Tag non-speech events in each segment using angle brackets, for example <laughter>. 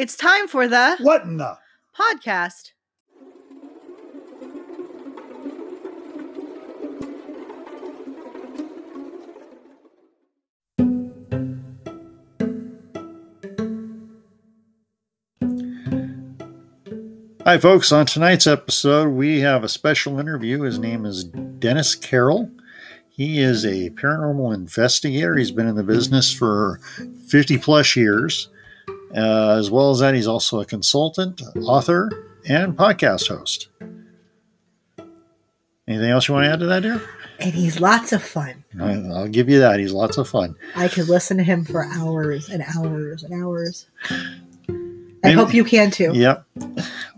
It's time for the What in the? podcast. Hi, folks. On tonight's episode, we have a special interview. His name is Dennis Carroll. He is a paranormal investigator. He's been in the business for 50 plus years. Uh, as well as that, he's also a consultant, author, and podcast host. Anything else you want to add to that, dear? and he's lots of fun. I'll give you that. He's lots of fun. I could listen to him for hours and hours and hours. I Maybe- hope you can too. Yep.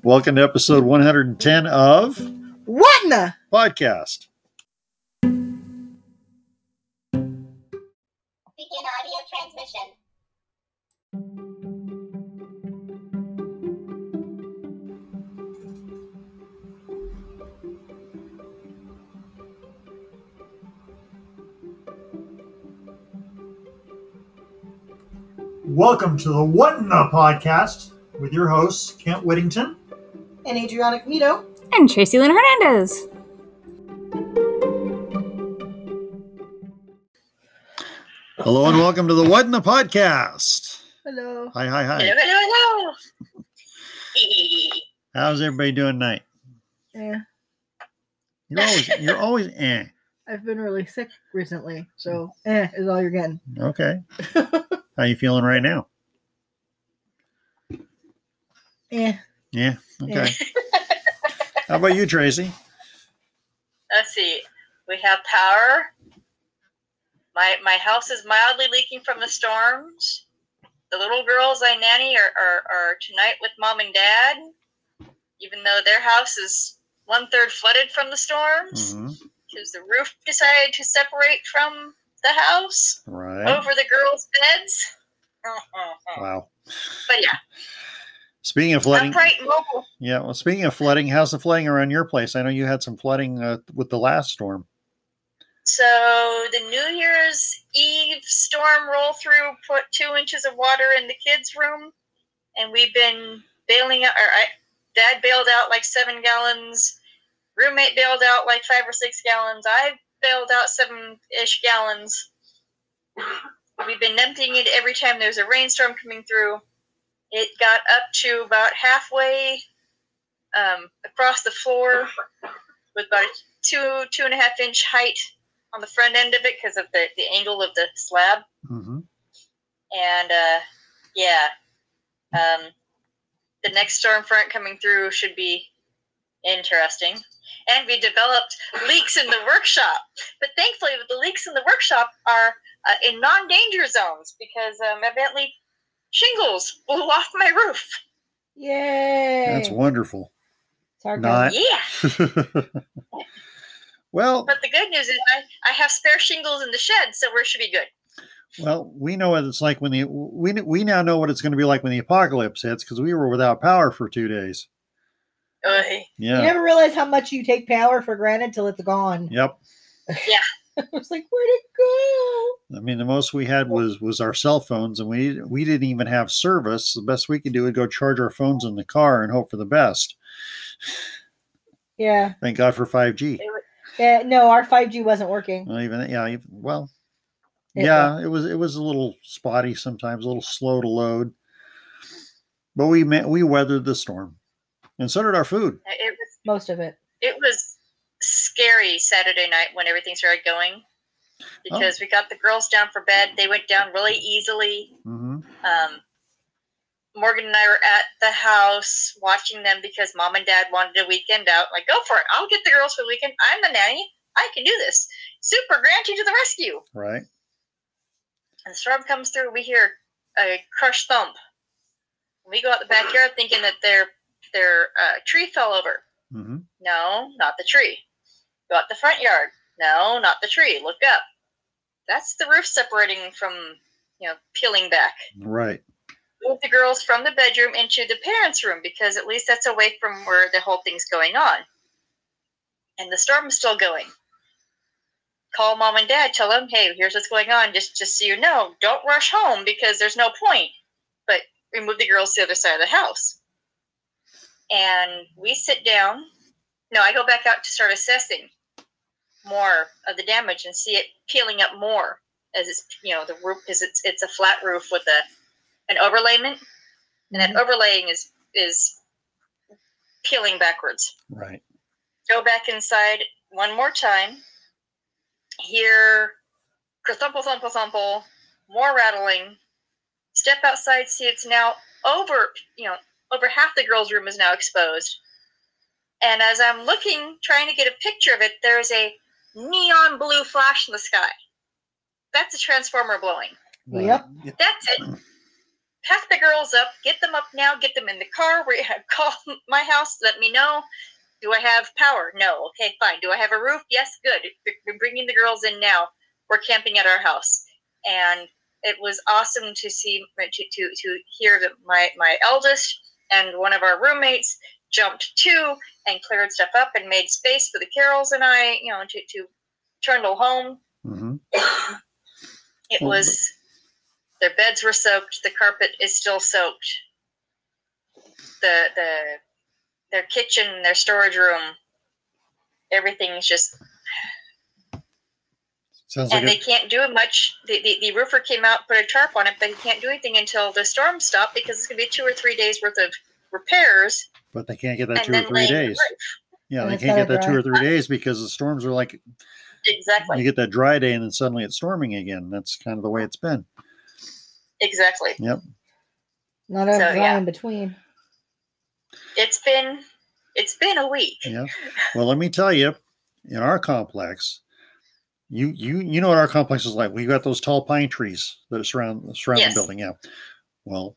Welcome to episode 110 of What in the? Podcast. Welcome to the What in the Podcast with your hosts, Kent Whittington. And Adriana Camino. And Tracy Lynn Hernandez. Hello and welcome to the What in the Podcast. Hello. Hi, hi, Hello, hi. hello, hello. <laughs> How's everybody doing tonight? Yeah, You're always, you're always, eh. <laughs> I've been really sick recently, so eh is all you're getting. Okay. <laughs> How you feeling right now? Yeah. Yeah. Okay. <laughs> How about you, Tracy? Let's see. We have power. My my house is mildly leaking from the storms. The little girls I nanny are, are, are tonight with mom and dad, even though their house is one third flooded from the storms hmm because the roof decided to separate from the house Right. over the girls' beds. Wow. But yeah, Speaking of flooding, mobile. yeah. Well, speaking of flooding, how's the flooding around your place? I know you had some flooding uh, with the last storm. So the New Year's Eve storm roll through put two inches of water in the kids' room, and we've been bailing out. Or I, Dad bailed out like seven gallons. Roommate bailed out like five or six gallons. I bailed out seven-ish gallons. We've been emptying it every time there's a rainstorm coming through. It got up to about halfway um, across the floor with about a two two and a half inch height on the front end of it because of the, the angle of the slab. hmm And uh, yeah, um, the next storm front coming through should be interesting. And we developed leaks in the workshop, but thankfully, the leaks in the workshop are uh, in non-danger zones because um, evidently shingles blew off my roof. Yay. That's wonderful. Sarcasm. Not- Yeah, <laughs> well, but the good news is I, I have spare shingles in the shed, so we should be good. well, we know what it's like when the we we now know what it's going to be like when the apocalypse hits because we were without power for two days. Uh, Oy. Yeah. You never realize how much you take power for granted till it's gone. Yep. <laughs> Yeah. I was like, where'd it go? I mean, the most we had was was our cell phones, and we we didn't even have service. The best we could do would go charge our phones in the car and hope for the best. Yeah. Thank God for five G. Yeah. No, our 5G wasn't working. Well, even yeah, even, well, It yeah, it was it was a little spotty sometimes, a little slow to load, but we met, we weathered the storm, and so did our food. It was Most of it. it was scary Saturday night when everything started going because we got the girls down for bed. They went down really easily. hmm Um, Morgan and I were at the house watching them because mom and dad wanted a weekend out. Like, go for it. I'll get the girls for the weekend. I'm the nanny. I can do this. Super Granty to the rescue. Right. And the storm comes through. We hear a crushed thump. We go out the backyard thinking that their their uh, tree fell over. hmm No, not the tree. Go out the front yard. No, not the tree. Look up. That's the roof separating from, you know, peeling back. Right. Move the girls from the bedroom into the parents' room because at least that's away from where the whole thing's going on. And the storm's still going. Call mom and dad. Tell them, hey, here's what's going on. Just, just so you know, don't rush home because there's no point. But we move the girls to the other side of the house. And we sit down. No, I go back out to start assessing more of the damage and see it peeling up more as it's you know the roof is it's it's a flat roof with a an overlayment and that mm-hmm. overlaying is is peeling backwards Right. go back inside one more time hear kerthumple thumple thumple more rattling step outside see it's now over you know over half the girls room is now exposed and as i'm looking trying to get a picture of it there's a neon blue flash in the sky that's a transformer blowing Yep. that's it. Pack the girls up, get them up now, get them in the car. We <laughs> have call my house, let me know. Do I have power? No. Okay, fine. Do I have a roof? Yes, good. We're bringing the girls in now. We're camping at our house, and it was awesome to see to to, to hear that my my eldest and one of our roommates jumped too and cleared stuff up and made space for the Carols and I, you know, to to trundle home hmm it Well, was their beds were soaked. The carpet is still soaked. The the their kitchen, their storage room, everything is just Sounds like and they it, can't do much. The, the the roofer came out, put a tarp on it, but he can't do anything until the storm stopped because it's gonna be two or three days worth of repairs but they can't get that two or three laying the days. Yeah, And they can't get gotta that two or three days because the storms are like exactly. you get that dry day and then suddenly it's storming again. That's kind of the way it's been. Exactly. Yep. Not a So, dry yeah. in between. It's been it's been a week. Yeah. Well, let me tell you, in our complex, you you you know what our complex is like. We've got those tall pine trees that surround surround Yes. the building. Yeah. Well,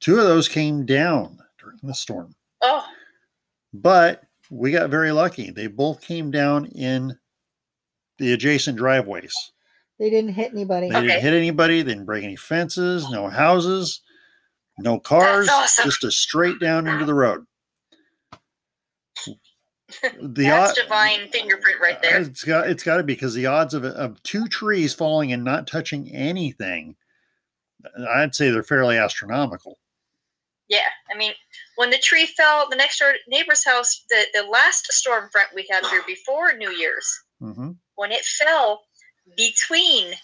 two of those came down during the storm, Oh, but we got very lucky. They both came down in the adjacent driveways. They didn't hit anybody. They Okay. didn't hit anybody. They didn't break any fences. No houses. No cars. awesome. Just a straight down into the road. The that's odd- divine fingerprint right there. It's got it's got to be because the odds of of two trees falling and not touching anything, I'd say they're fairly astronomical. Yeah, I mean, when the tree fell, the next door neighbor's house, the, the last storm front we had here before New Year's, hmm when it fell between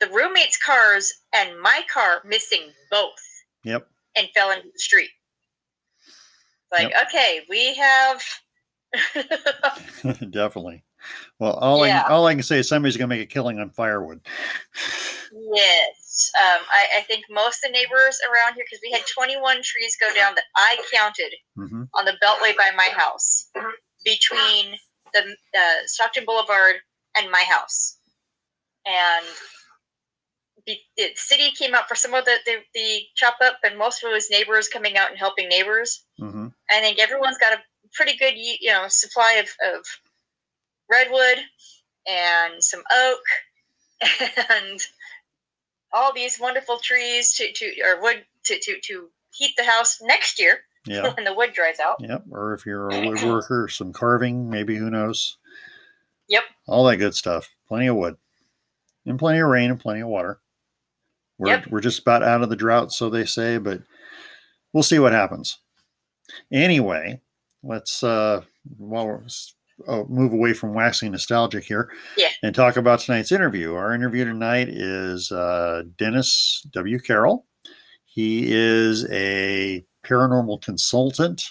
the roommates' cars and my car, missing both, Yep. and fell into the street. Like, okay, we have. <laughs> <laughs> Definitely. Well, all Yeah. I all I can say is somebody's gonna make a killing on firewood. yes, um, I, I think most of the neighbors around here, because we had 21 trees go down that I counted hmm on the beltway by my house between the uh, Stockton Boulevard and my house. And the, the city came out for some of the, the, the chop up, and most of it was neighbors coming out and helping neighbors. hmm I think everyone's got a pretty good, you know, supply of, of redwood and some oak <laughs> and all these wonderful trees to, to or wood to, to, to heat the house next year Yeah. <laughs> when the wood dries out. Yep. Or if you're a <clears throat> woodworker, some carving, maybe who knows. Yep. All that good stuff. Plenty of wood. And plenty of rain and plenty of water. We're Yep. we're just about out of the drought, so they say, but we'll see what happens. Anyway, let's uh while we're oh, move away from waxing nostalgic here Yeah. and talk about tonight's interview. Our interview tonight is uh, Dennis W. Carroll. He is a paranormal consultant,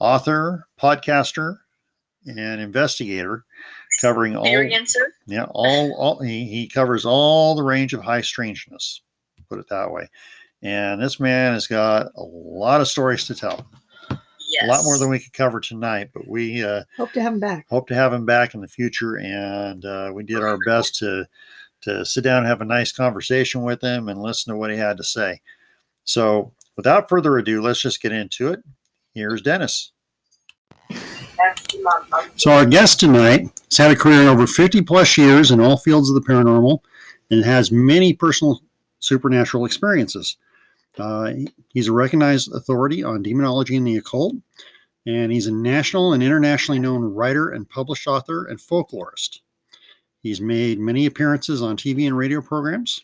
author, podcaster, and investigator, covering all yeah all all he, he covers all the range of high strangeness. Put it that way. And this man has got a lot of stories to tell. Yes. A lot more than we could cover tonight, but we uh, Hope to have him back. hope to have him back in the future and uh, we did our best to to sit down and have a nice conversation with him and listen to what he had to say. So without further ado let's just get into it. Here's dennis. So our guest tonight has had a career in over 50 plus years in all fields of the paranormal and has many personal supernatural experiences uh, he's a recognized authority on demonology and the occult and he's a national and internationally known writer and published author and folklorist. He's made many appearances on TV and radio programs.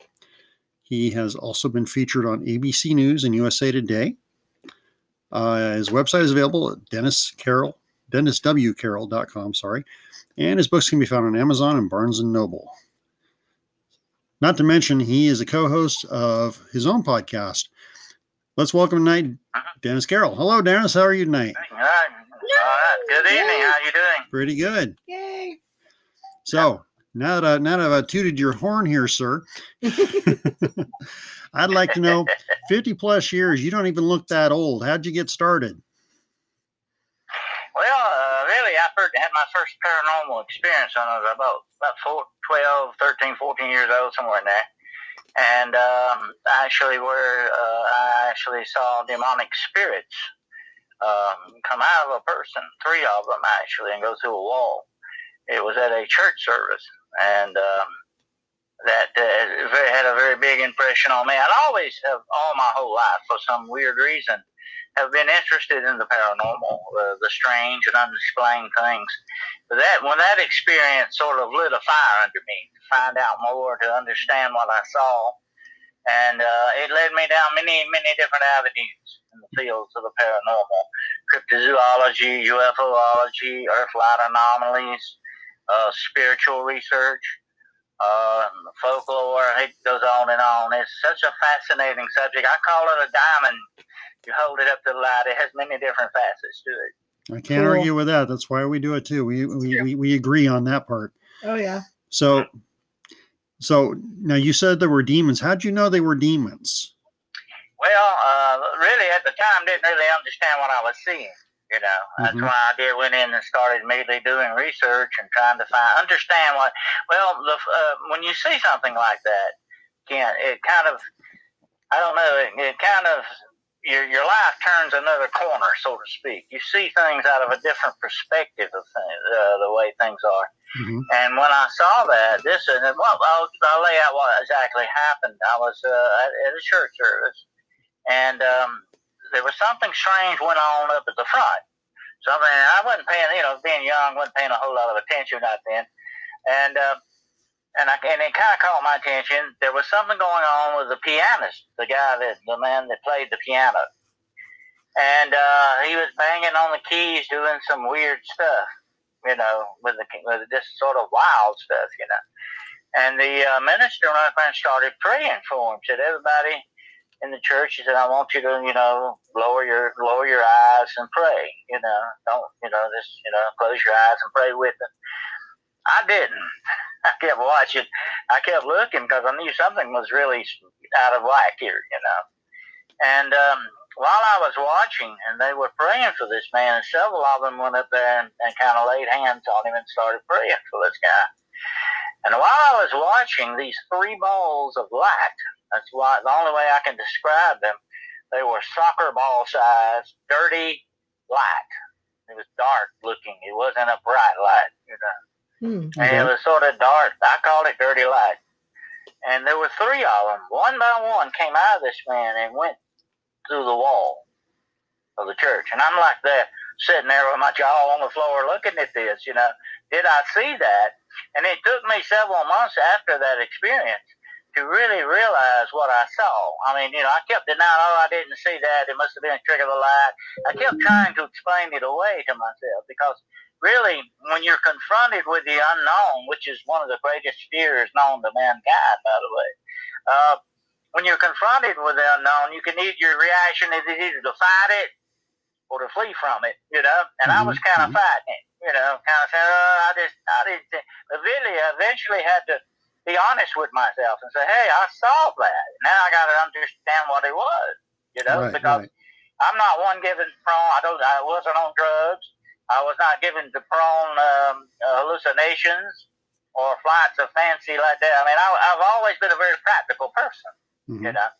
He has also been featured on ABC News and USA Today. Uh, his website is available at Dennis Carroll, DennisWCarroll.com, sorry. And his books can be found on Amazon and Barnes Noble. Not to mention, he is a co-host of his own podcast. Let's welcome tonight Dennis Carroll. Hello, Dennis. How are you tonight? All right. All right. Good evening. How are you doing? Pretty good. Yay! So now that I, now that I've tooted your horn here, sir, <laughs> I'd like to know, <laughs> fifty plus years, you don't even look that old. How'd you get started? Well, uh, really, I first had my first paranormal experience when I was about about four, 12, 13, 14 years old, somewhere in there. And um, actually, where uh, I actually saw demonic spirits um, come out of a person, three of them actually, and go through a wall. It was at a church service, and um, that uh, had a very big impression on me. I'd always have, all my whole life, for some weird reason, have been interested in the paranormal, uh, the strange and unexplained things. But that when that experience sort of lit a fire under me to find out more, to understand what I saw, and uh, it led me down many, many different avenues in the fields of the paranormal: cryptozoology, UFOlogy, Earth-light anomalies, uh, spiritual research. Uh, folklore, it goes on and on. It's such a fascinating subject. I call it a diamond you hold it up to the light, it has many different facets to it. I can't Cool. argue with that. That's why we do it too. We we, we, we agree on that part. Oh yeah. So so now you said there were demons. How'd you know they were demons? Well, uh, really, at the time, didn't really understand what I was seeing. You know, that's Mhm. why I did went in and started immediately doing research and trying to find understand what. Well, the, uh, when you see something like that, Ken, it kind of, I don't know, it, it kind of your your life turns another corner, so to speak. You see things out of a different perspective of things, uh, the way things are. Mhm. And when I saw that, this and well, I'll, I'll lay out what exactly happened. I was uh, at, at a church service, and um, there was something strange went on up at the front. Something I mean I wasn't paying, you know, being young, wasn't paying a whole lot of attention out then, and uh, and I and it kind of caught my attention. There was something going on with the pianist, the guy that the man that played the piano, and uh, he was banging on the keys, doing some weird stuff you know, with the with this sort of wild stuff, you know. And the uh, minister went up and started praying for him. Said everybody in the church, he said, I want you to, you know, lower your lower your eyes and pray. You know, don't you know just you know close your eyes and pray with him. I didn't. I kept watching. I kept looking because I knew something was really out of whack here, you know. And um, while I was watching and they were praying for this man, and several of them went up there and, and kind of laid hands on him and started praying for this guy. And while I was watching these three balls of light, that's why the only way I can describe them, they were soccer ball size, dirty light. It was dark looking. It wasn't a bright light, you know. Hmm. And it was sort of dark. I called it dirty light. And there were three of them. One by one came out of this man and went through the wall of the church. And I'm like that, sitting there with my jaw on the floor looking at this, you know. Did I see that? And it took me several months after that experience to really realize what I saw. I mean, you know, I kept denying, oh, I didn't see that. It must have been a trick of the light. I kept trying to explain it away to myself because really, when you're confronted with the unknown, which is one of the greatest fears known to mankind, by the way, uh, when you're confronted with the unknown, you can either your reaction is either to fight it or to flee from it, you know. And I was kind of fighting it, you know, kind of saying, oh, I just, I didn't. Think. But really, I eventually had to be honest with myself and say, hey, I saw that. Now I got to understand what it was, you know, Right, because right. I'm not one given prone. I don't. I wasn't on drugs. I was not given to prone um, hallucinations or flights of fancy like that. I mean, I, I've always been a very practical person, Mhm. you know.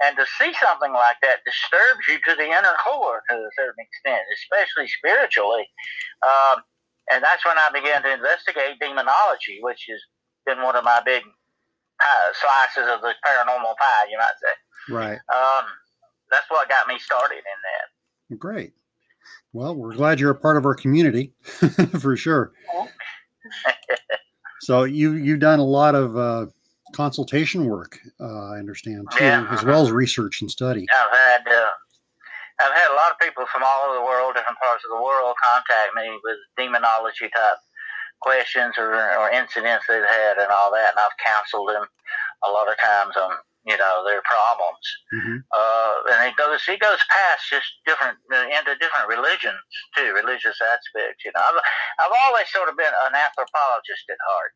And to see something like that disturbs you to the inner core to a certain extent, especially spiritually. Um, and that's when I began to investigate demonology, which has been one of my big pie, slices of the paranormal pie, you might say. Right. Um, that's what got me started in that. Great. Well, we're glad you're a part of our community <laughs> for sure. <laughs> So you you've done a lot of uh, consultation work. Uh, I understand too, Yeah. as well as research and study. I've had uh, I've had a lot of people from all over the world, different parts of the world, contact me with demonology type questions or, or incidents they've had and all that, and I've counseled them a lot of times on you know their problems. hmm Uh, and it goes it goes past just different uh, into different religions too, religious aspects. You know, I've I've always sort of been an anthropologist at heart.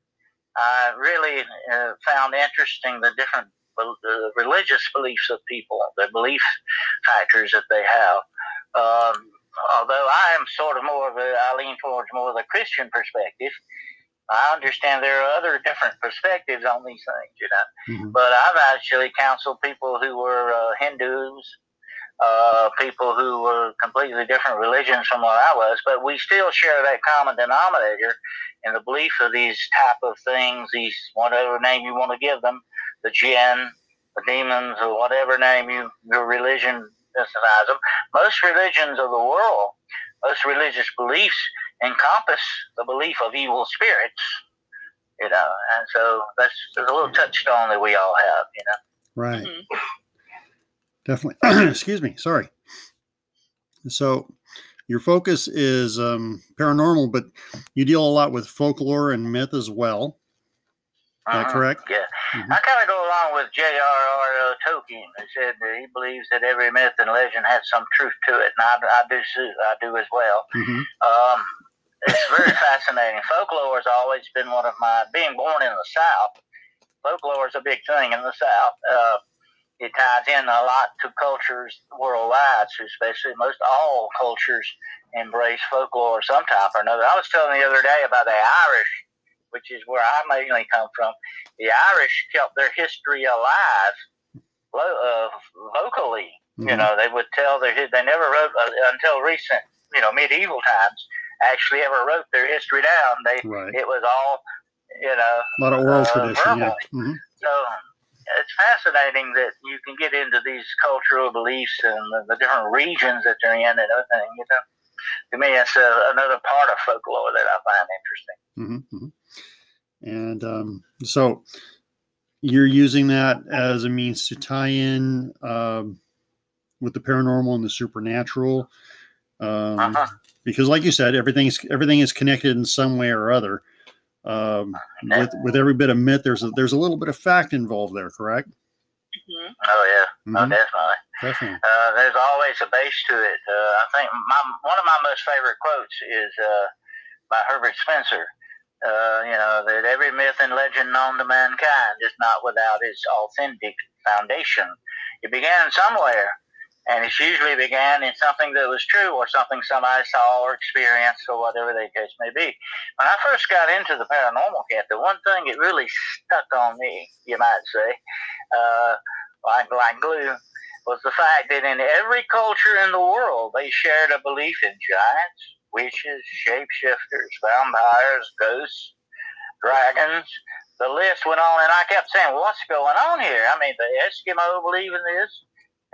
I really uh, found interesting the different the religious beliefs of people, the belief factors that they have. Um, although I am sort of more of a, I lean towards more of the Christian perspective. I understand there are other different perspectives on these things, you know. hmm But I've actually counseled people who were uh, Hindus, uh, people who were completely different religions from what I was, but we still share that common denominator in the belief of these type of things, these whatever name you want to give them, the jinn, the demons, or whatever name you your religion designates them. Most religions of the world, most religious beliefs encompass the belief of evil spirits. You know, and so that's, that's a little touchstone that we all have. You know. Right. Mhm. Definitely. <clears throat> Excuse me. Sorry. So, your focus is um, paranormal, but you deal a lot with folklore and myth as well. Is that Uh-huh. correct? Yeah. Mhm. I kind of go along with J.R.R. Tolkien. He said that he believes that every myth and legend has some truth to it, and I, I do. I do as well. hmm Um, it's very fascinating. Folklore has always been one of my. Being born in the South, folklore is a big thing in the South. Uh, it ties in a lot to cultures worldwide, so especially most all cultures embrace folklore some type or another. I was telling the other day about the Irish, which is where I mainly come from. The Irish kept their history alive lo- uh, locally. You Mhm. know, they would tell their they never wrote uh, until recent, you know, medieval times. Actually, ever wrote their history down. They Right. it was all, you know, A lot of oral uh, tradition. Yeah. verbal. hmm so it's fascinating that you can get into these cultural beliefs and the, the different regions that they're in and everything. You know, to me, it's uh, another part of folklore that I find interesting. hmm hmm And um, so, you're using that as a means to tie in um, with the paranormal and the supernatural. Um, Uh-huh. Because like you said everything is everything is connected in some way or other um, with with every bit of myth there's a there's a little bit of fact involved there correct Mhm. Oh yeah, oh Mhm, definitely. definitely Uh, there's always a base to it. Uh, I think my one of my most favorite quotes is uh, by Herbert Spencer. Uh, you know that every myth and legend known to mankind is not without its authentic foundation. It began somewhere, and it usually began in something that was true or something somebody saw or experienced or whatever the case may be. When I first got into the paranormal camp, the one thing that really stuck on me, you might say, uh, like like glue, was the fact that in every culture in the world they shared a belief in giants, witches, shapeshifters, vampires, ghosts, dragons. The list went on, and I kept saying, "What's going on here?" I mean, the Eskimo believe in this,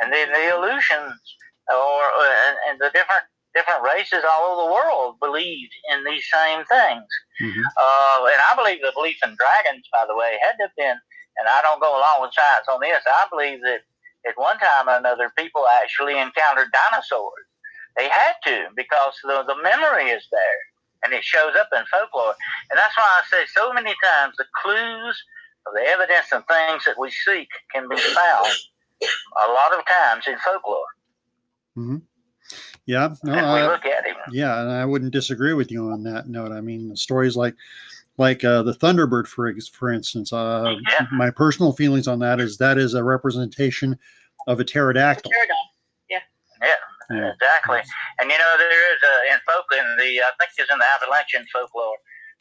and then the Aleutians, or uh, and, and the different different races all over the world believed in these same things. Mhm. Uh, and I believe the belief in dragons, by the way, had to have been, and I don't go along with science on this, I believe that at one time or another, people actually encountered dinosaurs. They had to because the, the memory is there and it shows up in folklore. And that's why I say so many times the clues of the evidence and things that we seek can be found a lot of times in folklore. yeah no, And we I- look at it. yeah and i wouldn't disagree with you on that note i mean the stories like like uh, the thunderbird for for instance uh, Yeah. my personal feelings on that is that is a representation of a pterodactyl Pterodon. yeah. Exactly. And you know, there is a, in folk, in the, I think it's in the Appalachian folklore,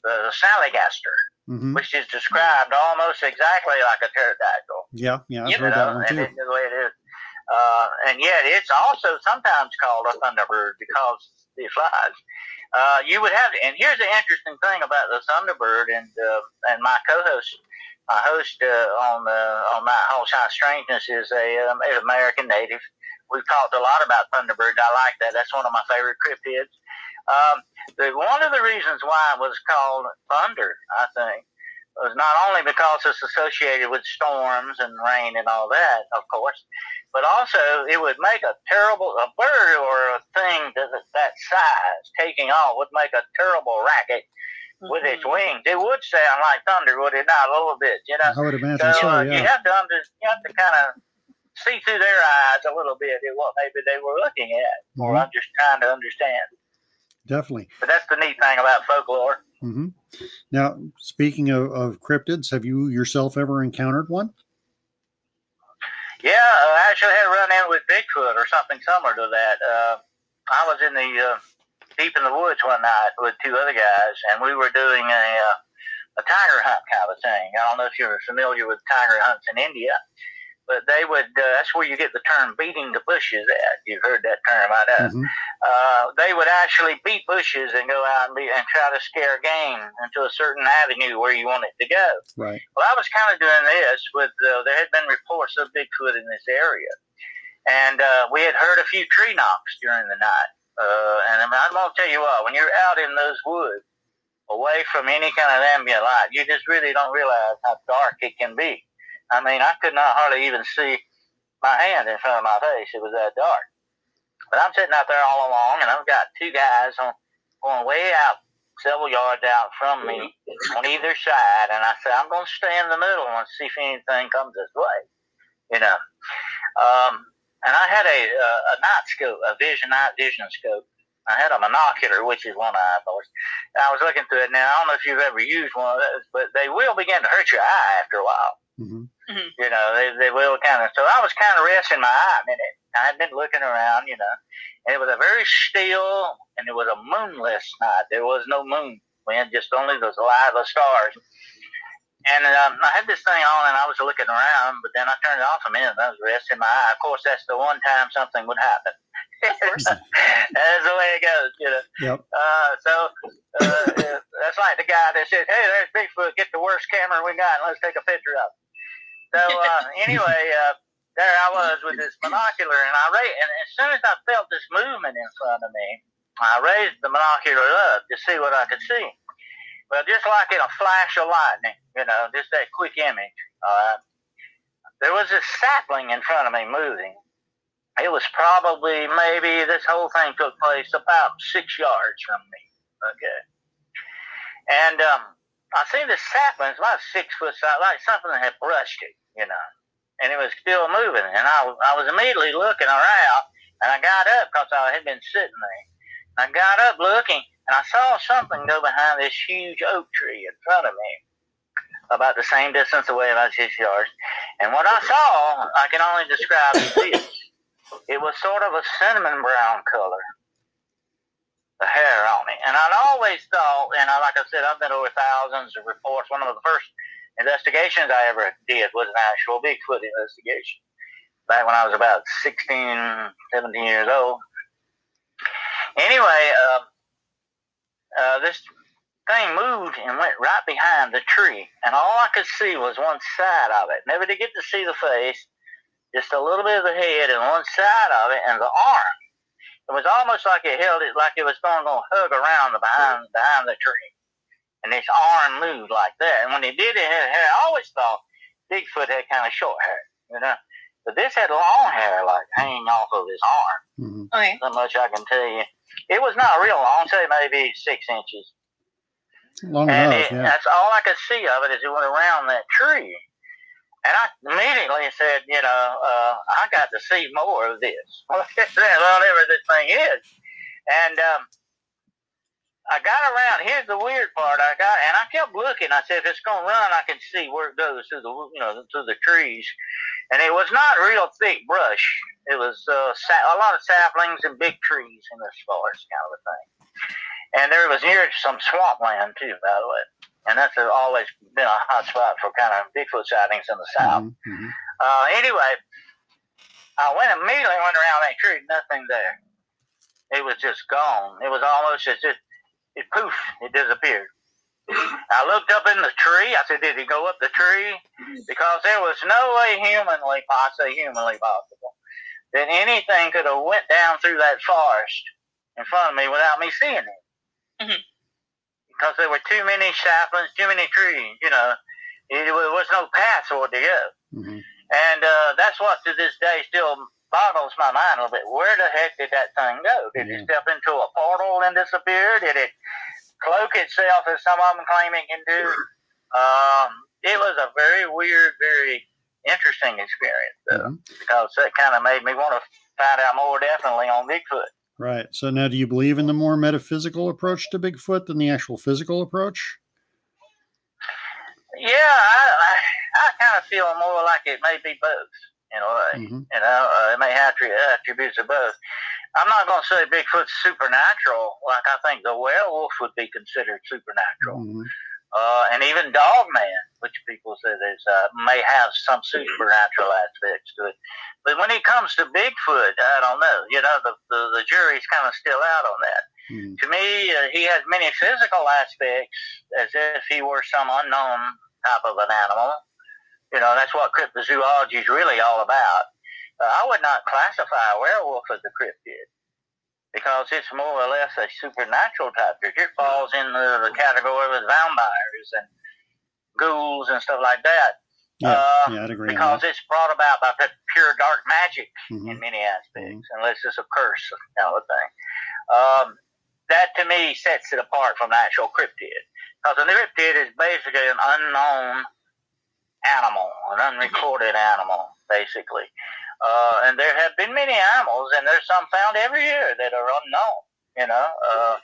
the, the Snallygaster, hmm which is described almost exactly like a pterodactyl. yeah yeah i've heard you that one too it's the way it is. Uh, and yet it's also sometimes called a thunderbird because it flies. Uh, you would have, and here's the interesting thing about the thunderbird, and uh, and my co-host, my host uh, on uh, on my Whole Side Strangeness is a um, is American native. We've talked a lot about thunderbirds. I like that. That's one of my favorite cryptids. Um, the, one of the reasons why it was called thunder, I think, was not only because it's associated with storms and rain and all that, of course, but also it would make a terrible a bird or a thing that that size taking off would make a terrible racket with its Mm-hmm. wings. It would sound like thunder, would it not? A little bit, you know. I would imagine So so, uh, you have to under, you have to kind of see through their eyes a little bit at what maybe they were looking at, or Mhm. I'm just trying to understand. Definitely. But that's the neat thing about folklore. hmm Now, speaking of, of cryptids, have you yourself ever encountered one? Yeah, uh, I actually had a run in with Bigfoot or something similar to that. Uh, I was in the uh, deep in the woods one night with two other guys, and we were doing a uh, a tiger hunt kind of a thing. I don't know if you're familiar with tiger hunts in India, but they would. Uh, that's where you get the term "beating the bushes." At you've heard that term, I know. Mhm. Uh, they would actually beat bushes and go out and, be, and try to scare game into a certain avenue where you want it to go. Right. Well, I was kind of doing this with, uh, there had been reports of Bigfoot in this area. And uh, we had heard a few tree knocks during the night. Uh, and I mean, I'm going to tell you what, when you're out in those woods, away from any kind of ambient light, you just really don't realize how dark it can be. I mean, I could not hardly even see my hand in front of my face. It was that dark. But I'm sitting out there all along, and I've got two guys on going way out several yards out from me on either side, and I said, I'm going to stay in the middle and see if anything comes this way, you know. Um, and I had a, uh, a night scope, a vision night vision scope. I had a monocular, which is one eye, of course. And I was looking through it now. I don't know if you've ever used one of those, but they will begin to hurt your eye after a while. Hmm You know, they, they will kind of. So I was kind of resting my eye a minute. I had been looking around, you know, and it was a very still, and it was a moonless night. There was no moon. We had just only those light of stars. And um, I had this thing on, and I was looking around, but then I turned it off a minute, and I was resting my eye. Of course, that's the one time something would happen. <laughs> that's the way it goes, you know. Yep. Uh, so uh, <laughs> that's like the guy that said, "Hey, there's Bigfoot. Get the worst camera we got, and let's take a picture of." it." So uh, <laughs> anyway, uh, there I was with this binocular, and I ra- and as soon as I felt this movement in front of me, I raised the binocular up to see what I could see. Well, just like in a flash of lightning, you know, just that quick image. Right. There was this sapling in front of me moving. It was probably maybe this whole thing took place about six yards from me. Okay. And um, I seen this sapling, it's about six foot side, like something had brushed it, you know. And it was still moving. And I, I was immediately looking around, and I got up because I had been sitting there. And I got up looking, and I saw something go behind this huge oak tree in front of me, about the same distance away, about six yards. And what I saw, I can only describe as this. It was sort of a cinnamon brown color, the hair on it. And I'd always thought, and I, like I said, I've been over thousands of reports. One of the first investigations I ever did was an actual Bigfoot investigation back when I was about 16, 17 years old. Anyway, uh, uh, this thing moved and went right behind the tree, and all I could see was one side of it. Never did get to see the face, just a little bit of the head and one side of it, and the arm. It was almost like it held it like it was going to hug around the behind behind the tree, and this arm moved like that. And when he did it, it had hair. I always thought Bigfoot had kind of short hair, you know, but this had long hair like hanging off of his arm. hmm Okay. So much I can tell you. It was not real long, say maybe six inches. Long And enough, it, yeah. that's all I could see of it as it went around that tree. And I immediately said, you know, uh, I got to see more of this, <laughs> whatever this thing is. And um, I got around. Here's the weird part. I got, and I kept looking. I said, if it's gonna run, I can see where it goes through the, you know, through the trees. And it was not real thick brush. It was uh, a lot of saplings and big trees in this forest, kind of a thing. And there was near some swampland too, by the way. And that's always been a hot spot for kind of Bigfoot sightings in the south. Mhm, mhm. Uh, anyway, I went immediately went around that tree, nothing there. It was just gone. It was almost as if it poof, it disappeared. I looked up in the tree. I said, "Did he go up the tree?" Because there was no way humanly, I say humanly possible, that anything could have went down through that forest in front of me without me seeing it. Mhm. Because there were too many saplings, too many trees, you know. It, there was no path for it to go. hmm And uh, that's what to this day still boggles my mind a little bit. Where the heck did that thing go? Did Yeah. it step into a portal and disappear? Did it cloak itself, as some of them claim it can do? Um, it was a very weird, very interesting experience, though, Mhm. because that kind of made me want to find out more definitely on Bigfoot. Right. So now, do you believe in the more metaphysical approach to Bigfoot than the actual physical approach? Yeah, I, I, I kind of feel more like it may be both in a way. hmm You know, uh, it may have attri- attributes of both. I'm not going to say Bigfoot's supernatural, like I think the werewolf would be considered supernatural. hmm Uh, and even Dogman, which people say there's, uh, may have some supernatural aspects to it. But when it comes to Bigfoot, I don't know. You know, the, the, the jury's kind of still out on that. hmm To me, uh, he has many physical aspects as if he were some unknown type of an animal. You know, that's what cryptozoology is really all about. Uh, I would not classify a werewolf as a cryptid because it's more or less a supernatural type creature. It falls in the, the category with vampires and ghouls and stuff like that. Yeah. Uh, yeah, I'd agree because it's brought about by pure dark magic Mhm. in many aspects, unless it's a curse kind of a thing. Um, that to me sets it apart from the actual cryptid. Because a cryptid is basically an unknown animal, an unrecorded animal, basically. Uh, and there have been many animals, and there's some found every year that are unknown, you know. Uh,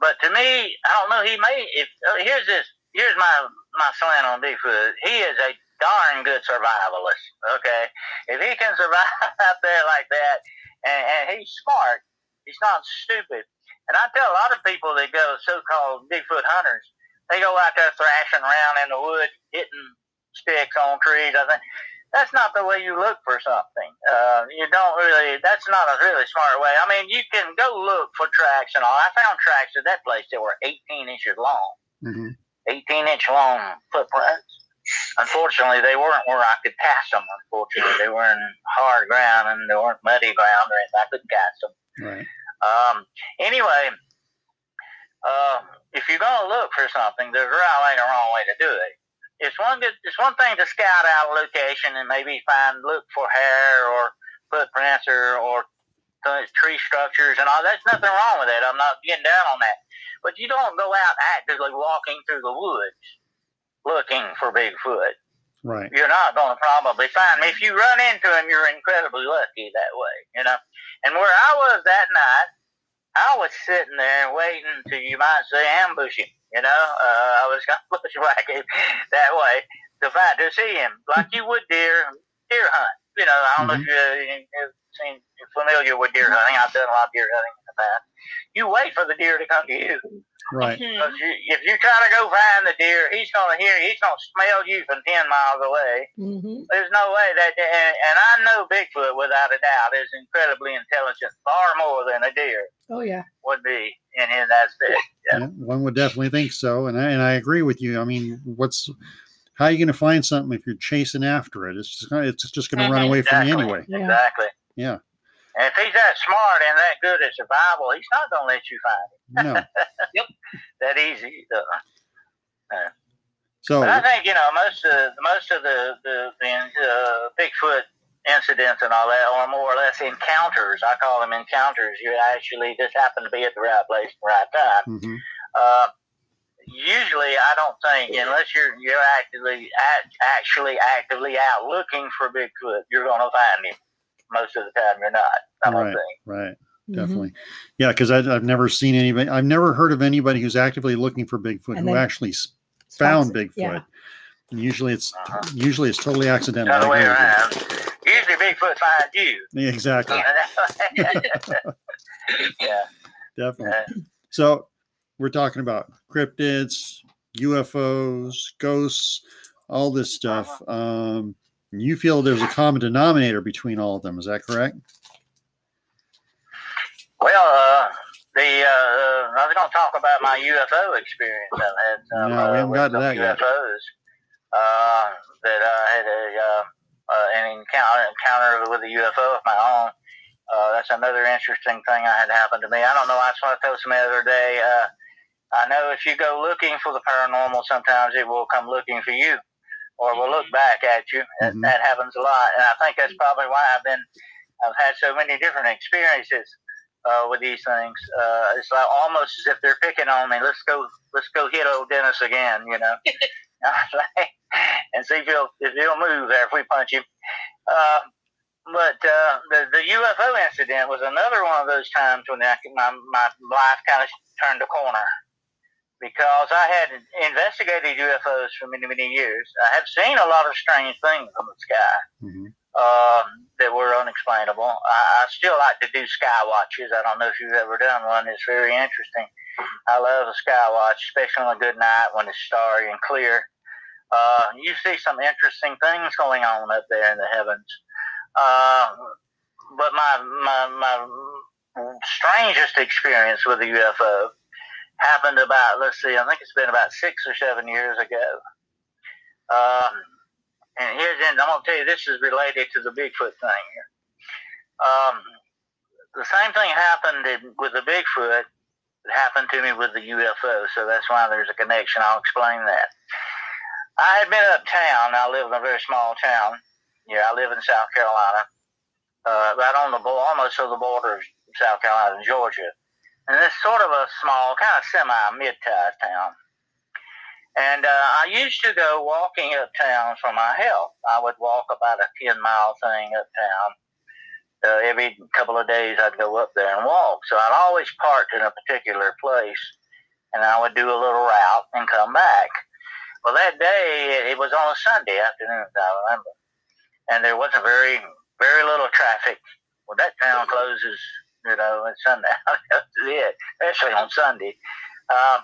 but to me, I don't know, he may, if, uh, here's this, here's my, my slant on Bigfoot. He is a darn good survivalist, okay? If he can <laughs> survive out there like that, and, and he's smart, he's not stupid. And I tell a lot of people that go so-called Bigfoot hunters, they go out there thrashing around in the woods, hitting sticks on trees. I think that's not the way you look for something. Uh, you don't really. That's not a really smart way. I mean, you can go look for tracks and all. I found tracks at that place that were 18 inches long, hmm 18 inch long footprints. Unfortunately, they weren't where I could pass them. Unfortunately, they were in hard ground and they weren't muddy ground or anything. I couldn't catch them. Right. Um, anyway, uh, if you're gonna look for something, there's a right way and a wrong way to do it. It's one good. It's one thing to scout out a location and maybe find look for hair or footprints or or tree structures and all. There's nothing wrong with that. I'm not getting down on that. But you don't go out actively walking through the woods looking for Bigfoot. Right. You're not going to probably find him. If you run into him, you're incredibly lucky that way, you know. And where I was that night, I was sitting there waiting to, you might say, ambush him. You know, uh, I was to bushwhack him that way to find to see him, like you would deer deer hunt. You know, I don't know if you, you've seen, you're familiar with deer hunting. I've done a lot of deer hunting in the past. You wait for the deer to come to you. Right. Because you, if you try to go find the deer, he's going to hear, he's going to smell you from 10 miles away. hmm There's no way that, and, and I know Bigfoot without a doubt is incredibly intelligent, far more than a deer Oh yeah. would be in his aspect. Yeah. Yeah, one would definitely think so, and I, and I agree with you. I mean, what's how are you going to find something if you're chasing after it? It's just gonna, it's just going to run Mhm, away from you anyway. Yeah. Exactly. Yeah. And if he's that smart and that good at survival, he's not going to let you find him No. <laughs> yep. that easy. Uh, So But I think you know most of most of the the, the uh, Bigfoot incidents and all that are more or less encounters. I call them encounters. You actually just happen to be at the right place at the right time. mhm, Uh, usually, I don't think unless you're you're actively act, actually actively out looking for Bigfoot, you're going to find him. Most of the time, you're not. I don't Right. think. right, Mhm. definitely. Yeah, because I've never seen anybody. I've never heard of anybody who's actively looking for Bigfoot And who actually found it, Bigfoot. Yeah. And usually it's Uh-huh. usually it's totally accidental. Other way agree with you. around. Usually, Bigfoot finds you. Yeah, exactly. <laughs> yeah. <laughs> Definitely. Uh, So we're talking about cryptids, UFOs, ghosts, all this stuff. Uh-huh. Um, you feel there's a common denominator between all of them. Is that correct? Well, uh, the uh, I was going to talk about my UFO experience. I've had some, No, we uh, haven't gotten to that yet. UFOs uh, that I had a uh, uh, an encounter encounter with a UFO of my own. Uh, that's another interesting thing that had happened to me. I don't know. That's what I told somebody the other day. Uh, I know if you go looking for the paranormal, sometimes it will come looking for you. Or will look back at you. That, Mhm. that happens a lot, and I think that's probably why I've been I've had so many different experiences uh, with these things. Uh, it's like almost as if they're picking on me. Let's go, let's go hit old Dennis again, you know, <laughs> <laughs> and see if he'll if he'll move there if we punch him. Uh, but uh, the the UFO incident was another one of those times when I, my my life kind of turned a corner because I had investigated UFOs for many many years. I have seen a lot of strange things in the sky Mhm. um, that were unexplainable. I, I still like to do sky watches. I don't know if you've ever done one. It's very interesting. I love a sky watch, especially on a good night when it's starry and clear. Uh, you see some interesting things going on up there in the heavens. Uh, but my, my my strangest experience with a UFO happened about let's see, I think it's been about six or seven years ago. Um, and here's and I'm gonna tell you this is related to the Bigfoot thing. Um, the same thing happened with the Bigfoot that happened to me with the UFO, so that's why there's a connection. I'll explain that. I had been uptown. I live in a very small town. Yeah, I live in South Carolina, uh, right on the almost to the border of South Carolina and Georgia, and it's sort of a small, kind of semi mid-sized town. And uh, I used to go walking uptown for my health. I would walk about a 10 mile thing uptown. Uh, every couple of days, I'd go up there and walk. So I'd always park in a particular place and I would do a little route and come back. Well, that day, it was on a Sunday afternoon, I remember. And there wasn't very, very little traffic. Well, that town closes, you know, at sundown. <laughs> That's it, especially on Sunday. Um,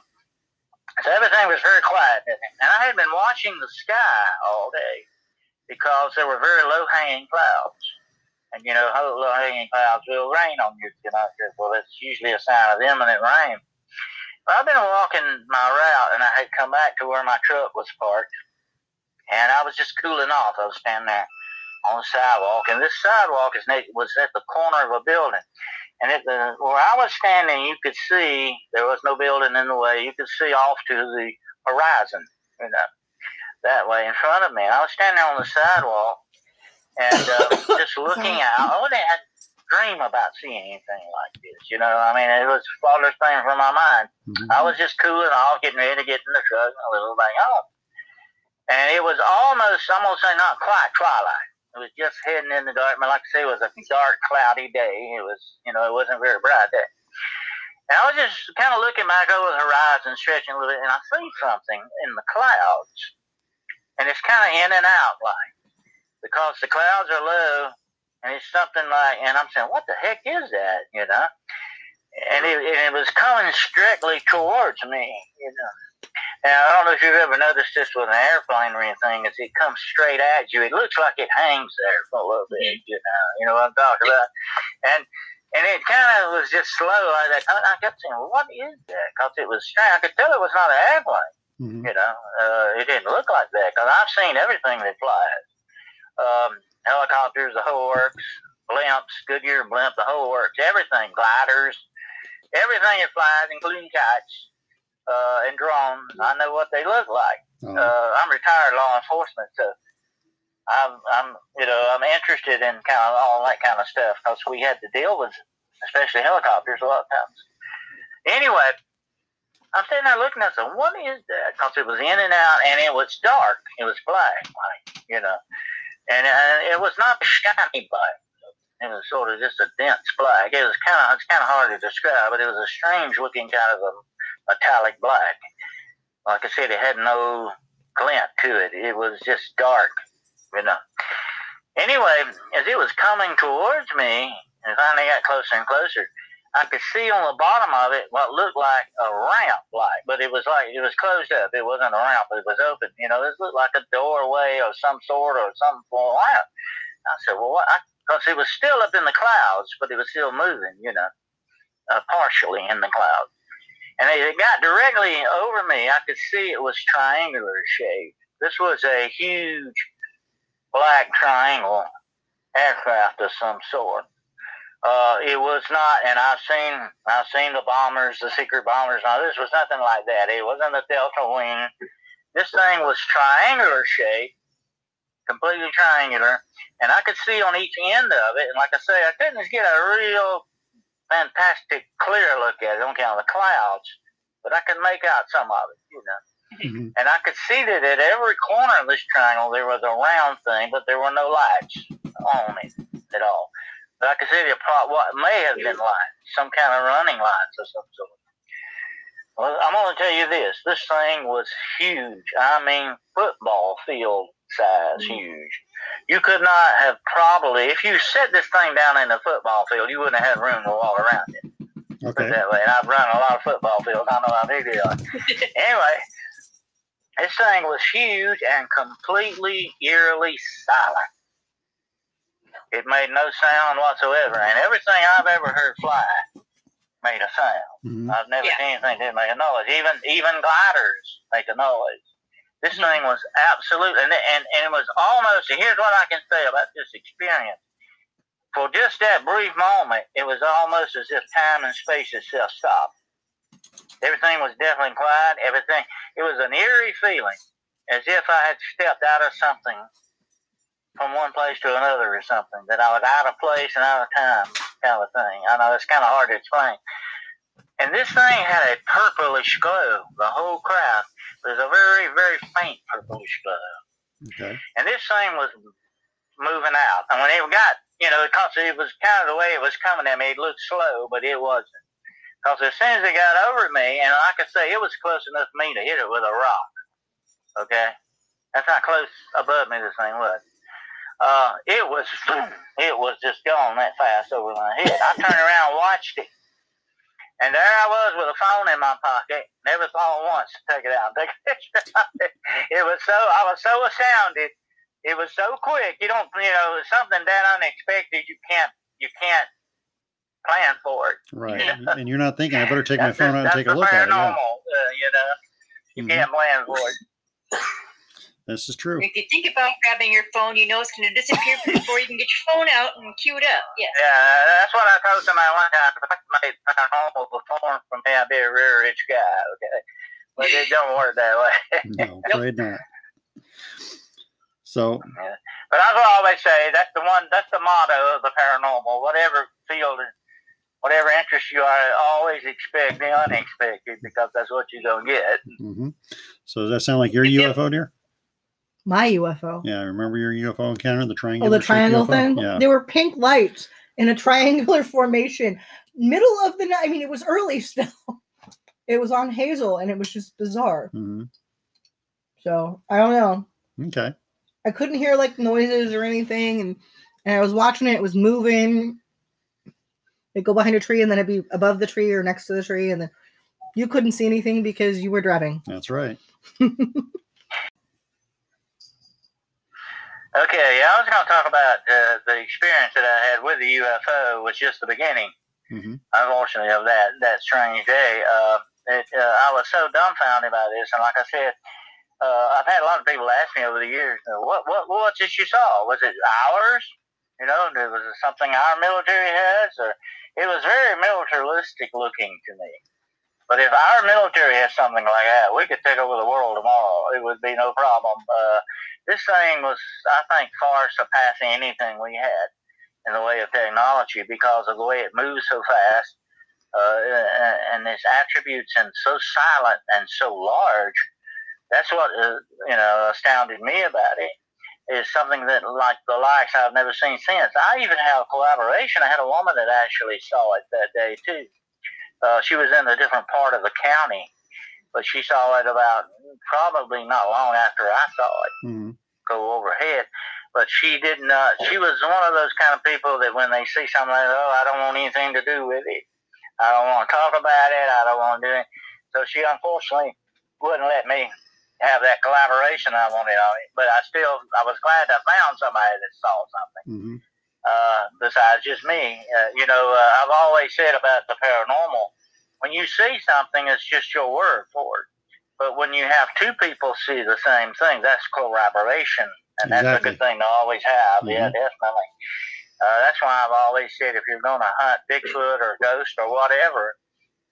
so everything was very quiet, and I had been watching the sky all day because there were very low hanging clouds. And you know, low hanging clouds will rain on you. You know, well, that's usually a sign of imminent rain. Well, I've been walking my route, and I had come back to where my truck was parked, and I was just cooling off. I was standing there on the sidewalk, and this sidewalk is was at the corner of a building. And at the, where I was standing, you could see there was no building in the way. You could see off to the horizon, you know, that way in front of me. And I was standing on the sidewalk and uh, <coughs> just looking out. I wouldn't have dream about seeing anything like this, you know. I mean, it was the farthest thing from my mind. Mhm. I was just cooling off, getting ready to get in the truck and a little back home. And it was almost, I'm going to say not quite twilight. It was just heading in the dark. Like I say, it was a dark, cloudy day. It was, you know, it wasn't very bright day. And I was just kind of looking back over the horizon, stretching a little bit, and I see something in the clouds. And it's kind of in and out like, because the clouds are low, and it's something like, and I'm saying, what the heck is that, you know? And it, and it was coming strictly towards me, you know. Now, I don't know if you've ever noticed this with an airplane or anything, as it comes straight at you, it looks like it hangs there for a little bit, you know, you know what I'm talking about. And and it kind of was just slow like that. I kept saying, well, what is that? Because it was strange. I could tell it was not an airplane, Mhm. you know. Uh, it didn't look like that because I've seen everything that flies. Um, helicopters, the whole works, blimps, Goodyear blimp, the whole works, everything, gliders, everything that flies, including kites uh, and drones. I know what they look like. Uh, Uh, I'm retired law enforcement, so I'm, I'm, you know, I'm interested in kind of all that kind of stuff because we had to deal with, especially helicopters, a lot of times. Anyway, I'm sitting there looking at it, what is that? Because it was in and out, and it was dark. It was black, like you know, and uh, it was not <laughs> shiny black. It was sort of just a dense black. It was kind of, it's kind of hard to describe, but it was a strange looking kind of a metallic black. Like I said, it had no glint to it. It was just dark, you know. Anyway, as it was coming towards me, and finally got closer and closer, I could see on the bottom of it what looked like a ramp, like, but it was like it was closed up. It wasn't a ramp; it was open. You know, this looked like a doorway of some sort or some form. I said, "Well, what?" Because it was still up in the clouds, but it was still moving. You know, uh, partially in the clouds. And it got directly over me, I could see it was triangular shaped. This was a huge black triangle aircraft of some sort. Uh, it was not, and I've seen, I've seen the bombers, the secret bombers. Now this was nothing like that. It wasn't a Delta wing. This thing was triangular shaped, completely triangular, and I could see on each end of it. And like I say, I couldn't get a real fantastic clear look at it on account of the clouds, but I could make out some of it, you know. Mhm. And I could see that at every corner of this triangle there was a round thing, but there were no lights on it at all. But I could see the pro- what may have been lights, some kind of running lights or some sort. Well, I'm going to tell you this: this thing was huge. I mean, football field size huge. You could not have probably, if you set this thing down in a football field, you wouldn't have had room to walk around it Okay. that way. And I've run a lot of football fields. I know how big they are. <laughs> anyway, this thing was huge and completely eerily silent. It made no sound whatsoever, and everything I've ever heard fly made a sound. Mhm. I've never Yeah. seen anything that make a noise. Even even gliders make a noise. This thing was absolute, and, and and it was almost. Here's what I can say about this experience. For just that brief moment, it was almost as if time and space itself stopped. Everything was definitely quiet. Everything. It was an eerie feeling, as if I had stepped out of something from one place to another or something. That I was out of place and out of time, kind of thing. I know it's kind of hard to explain. And this thing had a purplish glow. The whole craft was a very, very faint purplish glow. Okay. And this thing was moving out. And when it got, you know, because it was kind of the way it was coming at me, it looked slow, but it wasn't. Because as soon as it got over me, and like I say, it was close enough for me to hit it with a rock. Okay? That's how close above me this thing was. Uh, it was, <clears throat> it was just going that fast over my head. I turned around and watched it. And there I was with a phone in my pocket. Never thought once to take it out and take a picture of it. <laughs> It was so, I was so astounded. It was so quick. You don't, you know, something that unexpected. You can't, you can't plan for it. Right. <laughs> And you're not thinking, I better take my phone out and take a look at it. paranormal, Yeah. uh, you know, you Mhm. can't plan for it. <laughs> This is true. If you think about grabbing your phone, you know it's going to disappear <laughs> before you can get your phone out and cue it up. Yes. Yeah, that's what I told somebody one time. If I made paranormal perform from me, I'd be a real rich guy. Okay, but it don't work that way. <laughs> No, afraid not. So, But that's what I always say. That's the one. That's the motto of the paranormal. Whatever field, whatever interest you are, always expect the unexpected because that's what you're gonna get. hmm so does that sound like your Yep. UFO, dear? My UFO. Yeah, remember your UFO encounter, the triangle? Oh, the triangle thing? Yeah. There were pink lights in a <laughs> triangular formation. Middle of the night. I mean, it was early <laughs> still. It was on Hazel and it was just bizarre. hmm So I don't know. Okay. I couldn't hear like noises or anything. And, and I was watching it, it was moving. It'd go behind a tree and then it'd be above the tree or next to the tree. And then you couldn't see anything because you were driving. That's right. <laughs> Okay, yeah, I was going to talk about uh, the experience that I had with the UFO was just the beginning. hmm unfortunately, of that that strange day. Uh, it, uh, I was so dumbfounded by this, and like I said, uh, I've had a lot of people ask me over the years, what what what's it you saw? Was it ours? You know, was it something our military has, or it was very militaristic looking to me. But if our military has something like that, we could take over the world tomorrow. It would be no problem. Uh, this thing was, I think, far surpassing anything we had in the way of technology because of the way it moves so fast uh, and its attributes and so silent and so large. That's what uh, you know astounded me about it. Is something that like the likes I've never seen since. I even have a collaboration. I had a woman that actually saw it that day too. Uh, she was in a different part of the county, but she saw it about probably not long after I saw it hmm go overhead. But she did not. She was one of those kind of people that when they see something like, oh, I don't want anything to do with it. I don't want to talk about it. I don't want to do it. So she unfortunately wouldn't let me have that collaboration I wanted on it. But I still, I was glad I found somebody that saw something hmm uh, besides just me. Uh, you know, uh, I've always said about the paranormal, when you see something, it's just your word for it. But when you have two people see the same thing, that's corroboration, and that's a good thing to always have. Yeah, Mhm. definitely. Uh, that's why I've always said if you're going to hunt Bigfoot or ghost or whatever,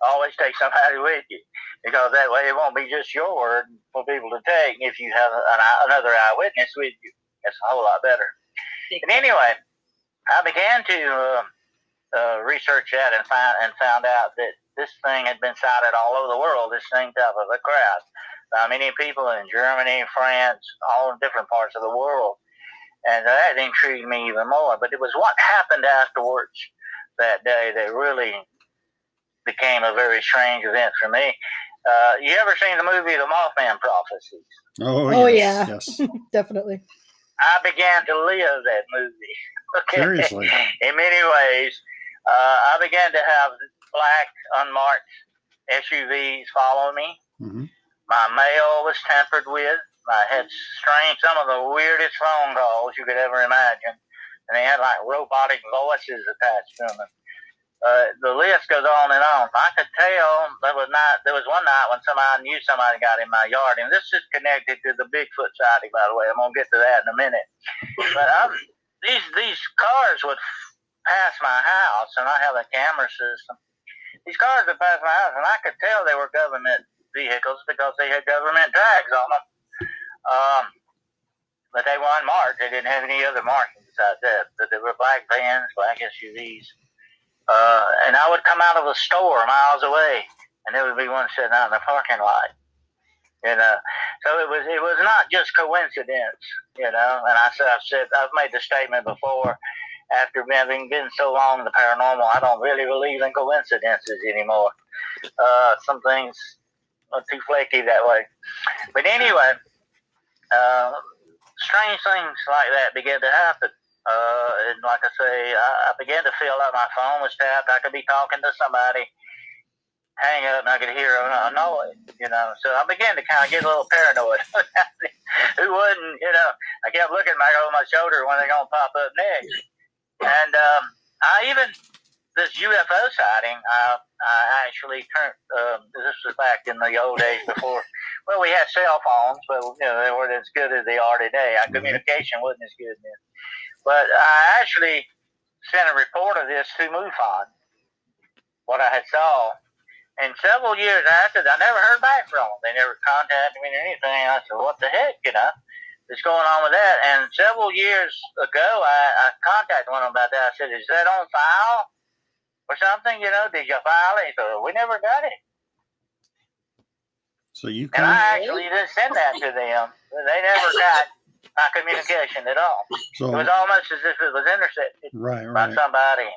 always take somebody <laughs> with you because that way it won't be just your word for people to take if you have an, eye- another eyewitness with you. It's a whole lot better. And anyway, I began to uh, uh, research that and find and found out that this thing had been sighted all over the world. This same type of a crowd. Uh, many people in Germany, France, all in different parts of the world, and that intrigued me even more. But it was what happened afterwards that day that really became a very strange event for me. Uh, you ever seen the movie The Mothman Prophecies? Oh, Oh, yes, yeah. yes. <laughs> Definitely. I began to live that movie. Seriously. <laughs> In many ways, uh, I began to have black, unmarked SUVs follow me. hmm My mail was tampered with. I had strange, some of the weirdest phone calls you could ever imagine. And they had like robotic voices attached to them. Uh, the list goes on and on. I could tell there was not. There was one night when somebody knew somebody got in my yard, and this is connected to the Bigfoot sighting, by the way. I'm gonna get to that in a minute. But um, these these cars would pass my house, and I have a camera system. These cars would pass my house, and I could tell they were government vehicles because they had government tags on them. Um, but they were unmarked. They didn't have any other markings besides that. But they were black vans, black SUVs. Uh, and I would come out of a store miles away, and there would be one sitting out in the parking lot. You know, so it was it was not just coincidence. You know, and I said I've said I've made the statement before. After having been so long in the paranormal, I don't really believe in coincidences anymore. Uh, some things are too flaky that way. But anyway, uh, strange things like that began to happen. Uh, and like I say, I, I began to feel like my phone was tapped. I could be talking to somebody, hang up, and I could hear a, a noise, you know. So I began to kind of get a little paranoid. <laughs> Who wouldn't, you know? I kept looking back over my shoulder when they're going to pop up next. And um, I even, this UFO sighting, I, I actually turned, um, this was back in the old days before, well, we had cell phones, but, you know, they weren't as good as they are today. Our Mhm. communication wasn't as good then. But I actually sent a report of this to MUFON, what I had saw. And several years after, I never heard back from them. They never contacted me or anything. I said, what the heck, you know? What's going on with that? And several years ago, I, I contacted one of them about that. I said, is that on file or something? You know, did you file it? He said, we never got it. So you And I actually did send that to them. They never got my communication at all. so It was almost as if it was intercepted right, by somebody.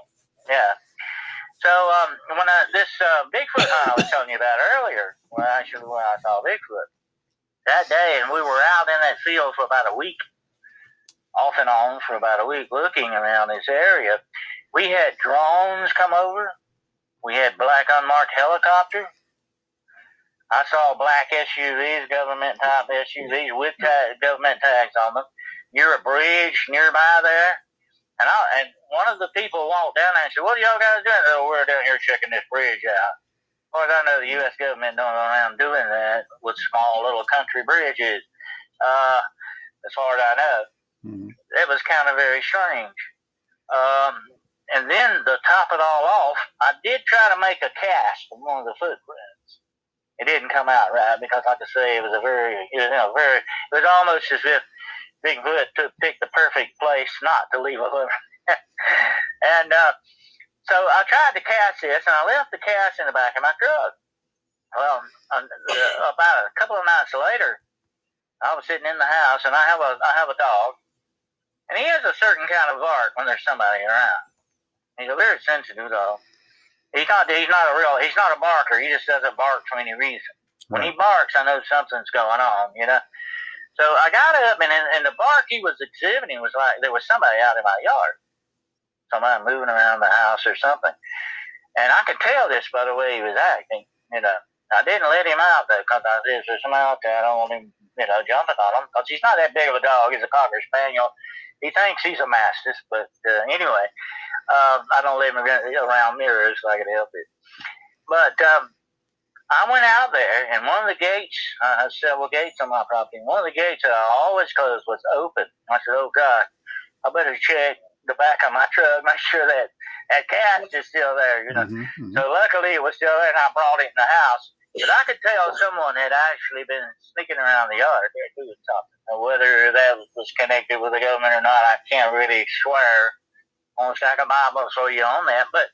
Yeah. So um, when I, this uh, Bigfoot hunt I was telling you about earlier, when actually when I saw Bigfoot that day, and we were out in that field for about a week, off and on for about a week, looking around this area. We had drones come over. We had black unmarked helicopter. I saw black SUVs, government type SUVs with ta- government tags on them, near a bridge nearby there. And I and one of the people walked down there and said, "What are y'all guys doing?" Oh, we're down here checking this bridge out. Of course, I know the U.S. government don't go around doing that with small little country bridges. Uh, as far as I know, Mhm. it was kind of very strange. Um, and then to top it all off, I did try to make a cast from one of the footprints. It didn't come out right because, like I say, it was a very, it was, you know, very, it was almost as if Bigfoot took picked the perfect place not to leave a footprint. <laughs> and uh, so I tried to cast this, and I left the cast in the back of my truck. Well, um, uh, about a couple of nights later, I was sitting in the house, and I have a I have a dog, and he has a certain kind of bark when there's somebody around. He's a very sensitive dog. He's not he's not a real he's not a barker. He just doesn't bark for any reason. When he barks, I know something's going on. You know. So I got up, and and the bark he was exhibiting was like there was somebody out in my yard, somebody moving around the house or something. And I could tell this by the way he was acting. You know, I didn't let him out though because I said, "If there's somebody out there, I don't want him, you know, jumping on him because he's not that big of a dog. He's a cocker spaniel. He thinks he's a mastiff, but uh, anyway, uh, I don't let him around mirrors if I could help it. But um, I went out there, and one of the gates, I have several gates on my property. One of the gates that I always closed was open. I said, "Oh God, I better check the back of my truck, make sure that that cast is still there." You know. Mhm, mhm. So luckily it was still there, and I brought it in the house. But I could tell someone had actually been sneaking around the yard there doing something. Now, whether that was connected with the government or not, I can't really swear on a stack of Bible for you on that. But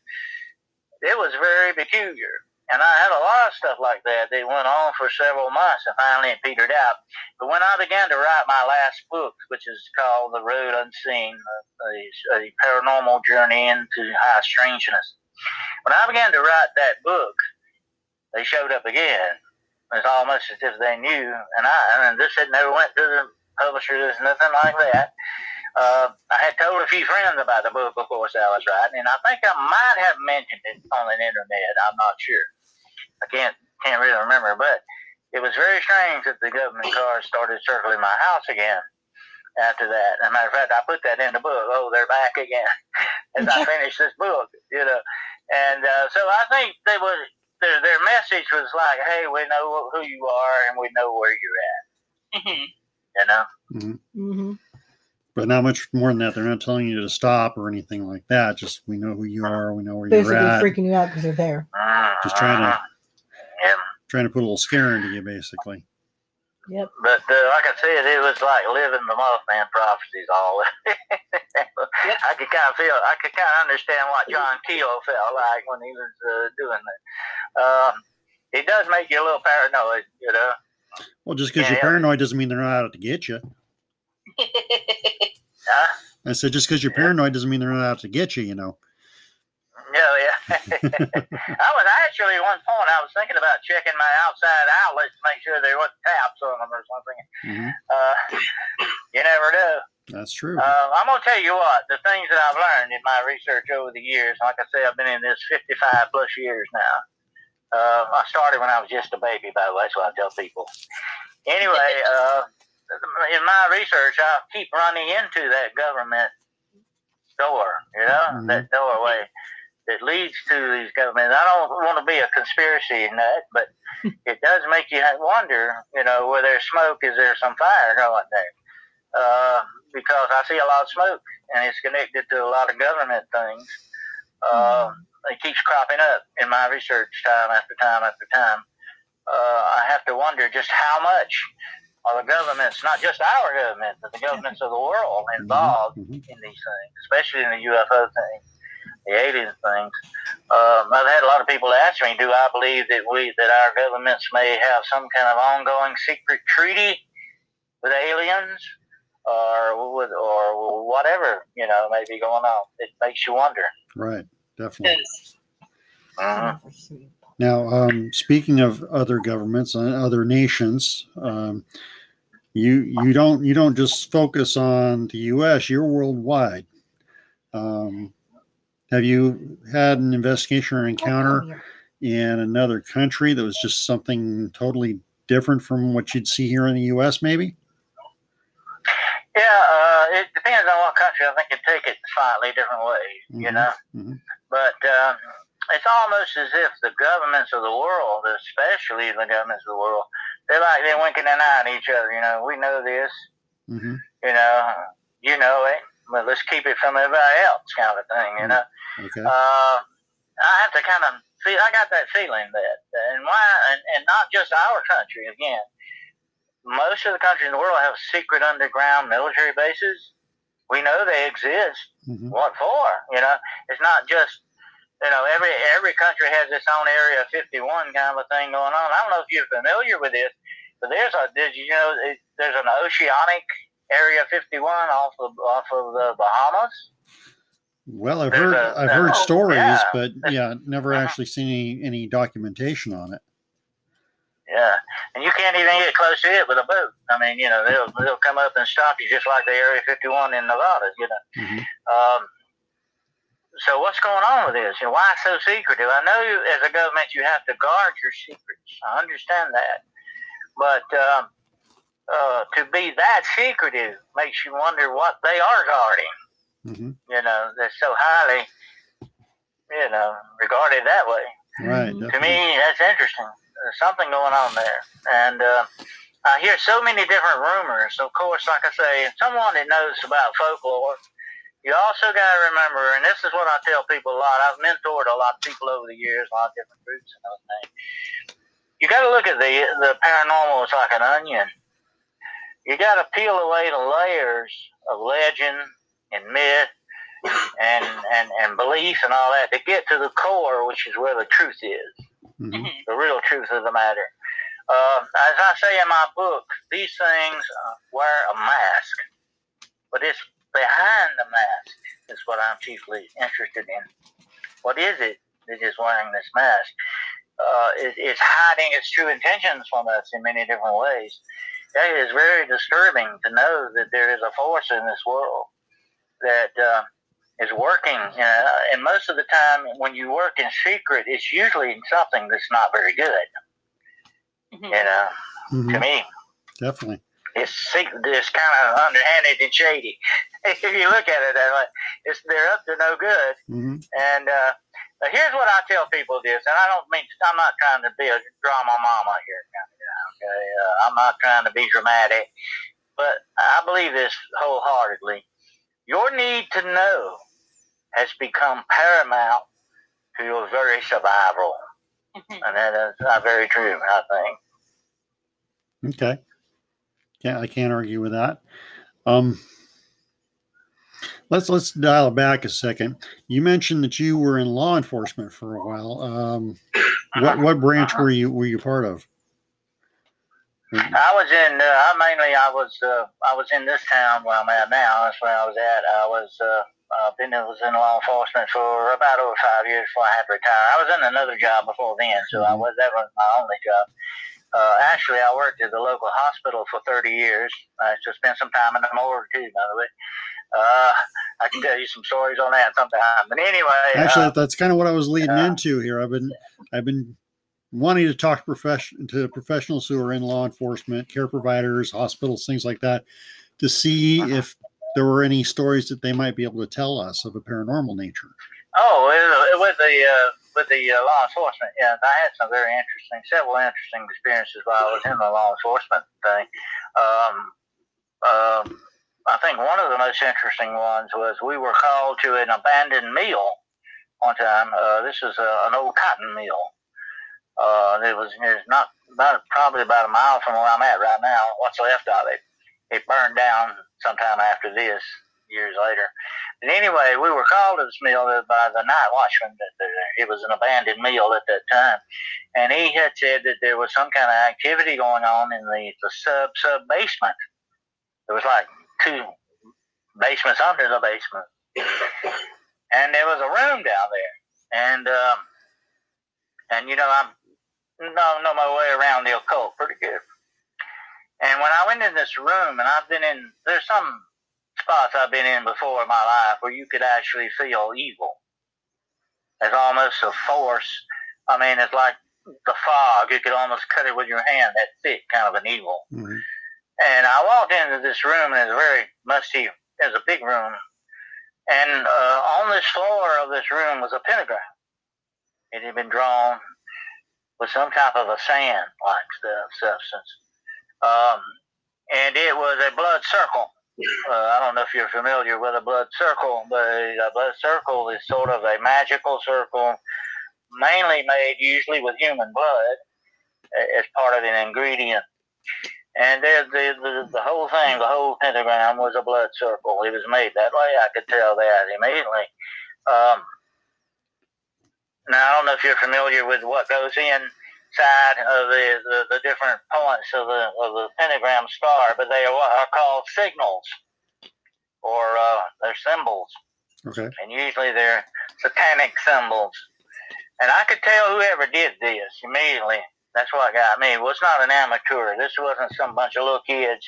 it was very peculiar. And I had a lot of stuff like that that went on for several months and finally it petered out. But when I began to write my last book, which is called The Road Unseen, a, a paranormal journey into high strangeness, when I began to write that book, they showed up again. It's almost as if they knew. And I and this had never went to the publisher. There's nothing like that. Uh, I had told a few friends about the book, of course, I was writing, and I think I might have mentioned it on the internet. I'm not sure. I can't can't really remember, but it was very strange that the government cars started circling my house again after that. As a matter of fact, I put that in the book. Oh, they're back again <laughs> as I <laughs> finished this book, you know. And uh, so I think they was their their message was like, "Hey, we know who you are and we know where you're at." Mhm. You know. Mm-hmm. But not much more than that. They're not telling you to stop or anything like that. Just we know who you are. We know where Basically you're at. Basically, freaking you out because they're there. Just trying to- Yeah. Trying to put a little scare into you, basically. Yep. But uh, like I said, it was like living the Mothman prophecies all. <laughs> I could kind of feel, I could kind of understand what John Keel felt like when he was uh, doing that. Um, it does make you a little paranoid, you know. Well, just because Yeah, you're paranoid doesn't mean they're not out to get you. Huh? <laughs> I said just because you're paranoid doesn't mean they're not out to get you. You know. Yeah, yeah. <laughs> I was actually one point I was thinking about checking my outside outlets to make sure there wasn't taps on them or something. hmm Uh, you never know. That's true. Uh, I'm gonna tell you what the things that I've learned in my research over the years. Like I say, I've been in this 55 plus years now. Uh, I started when I was just a baby, by the way. That's what I tell people. Anyway, <laughs> uh, in my research, I keep running into that government door. You know, Mhm. that doorway that leads to these governments. I don't want to be a conspiracy nut, but <laughs> it does make you wonder. You know, where there's smoke, is there some fire going there? Uh, because I see a lot of smoke, and it's connected to a lot of government things. Uh, It keeps cropping up in my research time after time after time. Uh, I have to wonder just how much are the governments, not just our government, but the governments of the world involved Mhm. in these things, especially in the UFO thing, the alien things. Um, I've had a lot of people ask me, do I believe that we that our governments may have some kind of ongoing secret treaty with aliens, or with or whatever you know may be going on? It makes you wonder. Right. Definitely. Yes. Mhm. Now, um, speaking of other governments and other nations, um, you you don't you don't just focus on the U.S. You're worldwide. Um, have you had an investigation or encounter in another country that was just something totally different from what you'd see here in the U.S. Maybe? Yeah, uh, it depends on what country. I think you take it slightly different ways, you Mhm, know. mhm. But um, it's almost as if the governments of the world, especially the governments of the world, they're like they're winking an eye at each other. You know, we know this. hmm You know, you know it, but let's keep it from everybody else, kind of thing. You know. Okay. Uh, I have to kind of feel. I got that feeling that, and why, and, and not just our country. Again, most of the countries in the world have secret underground military bases. We know they exist. hmm What for? You know, it's not just. You know, every every country has its own Area 51 kind of a thing going on. I don't know if you're familiar with this, but there's a did you know it, there's an oceanic Area 51 off of off of the Bahamas. Well, I've There's heard I've heard oh, stories, yeah. but yeah, never Uh-huh. actually seen any, any documentation on it. Yeah, and you can't even get close to it with a boat. I mean, you know, they'll they'll come up and stop you just like the Area 51 in Nevada. You know. hmm Um, so what's going on with this? You know, why so secretive? I know you, as a government you have to guard your secrets. I understand that, but um, uh, to be that secretive makes you wonder what they are guarding. hmm You know, they're so highly, you know, regarded that way Right. Mhm. to me, that's interesting. There's something going on there. And uh, I hear so many different rumors. Of course, like I say, someone that knows about folklore, you also got to remember, and this is what I tell people a lot. I've mentored a lot of people over the years, a lot of different groups and those things. you got to look at the the paranormal as like an onion. You got to peel away the layers of legend and myth and, and and belief and all that to get to the core, which is where the truth is, Mhm. the real truth of the matter. Uh, as I say in my book, these things uh, wear a mask, but it's behind the mask is what I'm chiefly interested in. What is it that is wearing this mask? Uh, it, it's hiding its true intentions from us in many different ways. It is very disturbing to know that there is a force in this world that uh, is working. Uh, and most of the time, when you work in secret, it's usually something that's not very good. Mhm. You know, to Mhm. me, Definitely. it's secret. It's kind of underhanded and shady. <laughs> if you look at it that way, it's they're up to no good. hmm And uh, but here's what I tell people this, and I don't mean I'm not trying to be a drama mama here, kind of guy. Okay, uh, I'm not trying to be dramatic, but I believe this wholeheartedly. Your need to know has become paramount to your very survival, Mhm. and that is not very true. I think. Okay. Yeah, I can't argue with that. Um, let's let's dial it back a second. You mentioned that you were in law enforcement for a while. Um, what what branch were you were you part of? I was in. Uh, I mainly I was. Uh, I was in this town where I'm at now. That's where I was at. I was. Uh, uh, been was in law enforcement for about over five years before I had to retire. I was in another job before then, so I Mhm. was that was my only job. Uh, actually, I worked at the local hospital for 30 years. I just spent some time in the morgue too, by the way. Uh, I can tell you some stories on that sometime. But anyway, Actually, uh, that's kind of what I was leading yeah. into here. I've been I've been wanting to talk to profession to professionals who are in law enforcement, care providers, hospitals, things like that, to see Uh-huh. if there were any stories that they might be able to tell us of a paranormal nature. Oh, with, with the uh, with the uh, law enforcement, yeah, I had some very interesting, several interesting experiences while I was in the law enforcement thing. Um, um, I think one of the most interesting ones was we were called to an abandoned mill one time. Uh, this is a, an old cotton mill. Uh, it was it's not about probably about a mile from where I'm at right now. What's left of it? It burned down sometime after this, years later. But anyway, we were called to this mill by the night watchman. There, it was an abandoned mill at that time, and he had said that there was some kind of activity going on in the, the sub sub basement. There was like two basements under the basement, and there was a room down there, and um, and you know I'm know know my way around the occult pretty good. And when I went in this room, and I've been in, there's some spots I've been in before in my life where you could actually feel evil. It's almost a force. I mean, it's like the fog. You could almost cut it with your hand, that thick kind of an evil. Mhm. And I walked into this room, and it's very musty. It's a big room. And uh, on this floor of this room was a pentagram. It had been drawn with some type of a sand-like substance. Um, and it was a blood circle. Uh, I don't know if you're familiar with a blood circle, but a blood circle is sort of a magical circle, mainly made usually with human blood as part of an ingredient. And the, the the whole thing, the whole pentagram was a blood circle. It was made that way. I could tell that immediately. Um, now I don't know if you're familiar with what goes inside of the, the, the different points of the of the pentagram star, but they are what are called sigils, or uh, they're symbols Okay. and usually they're satanic symbols. And I could tell whoever did this immediately. That's what got me. It was not an amateur. This wasn't some bunch of little kids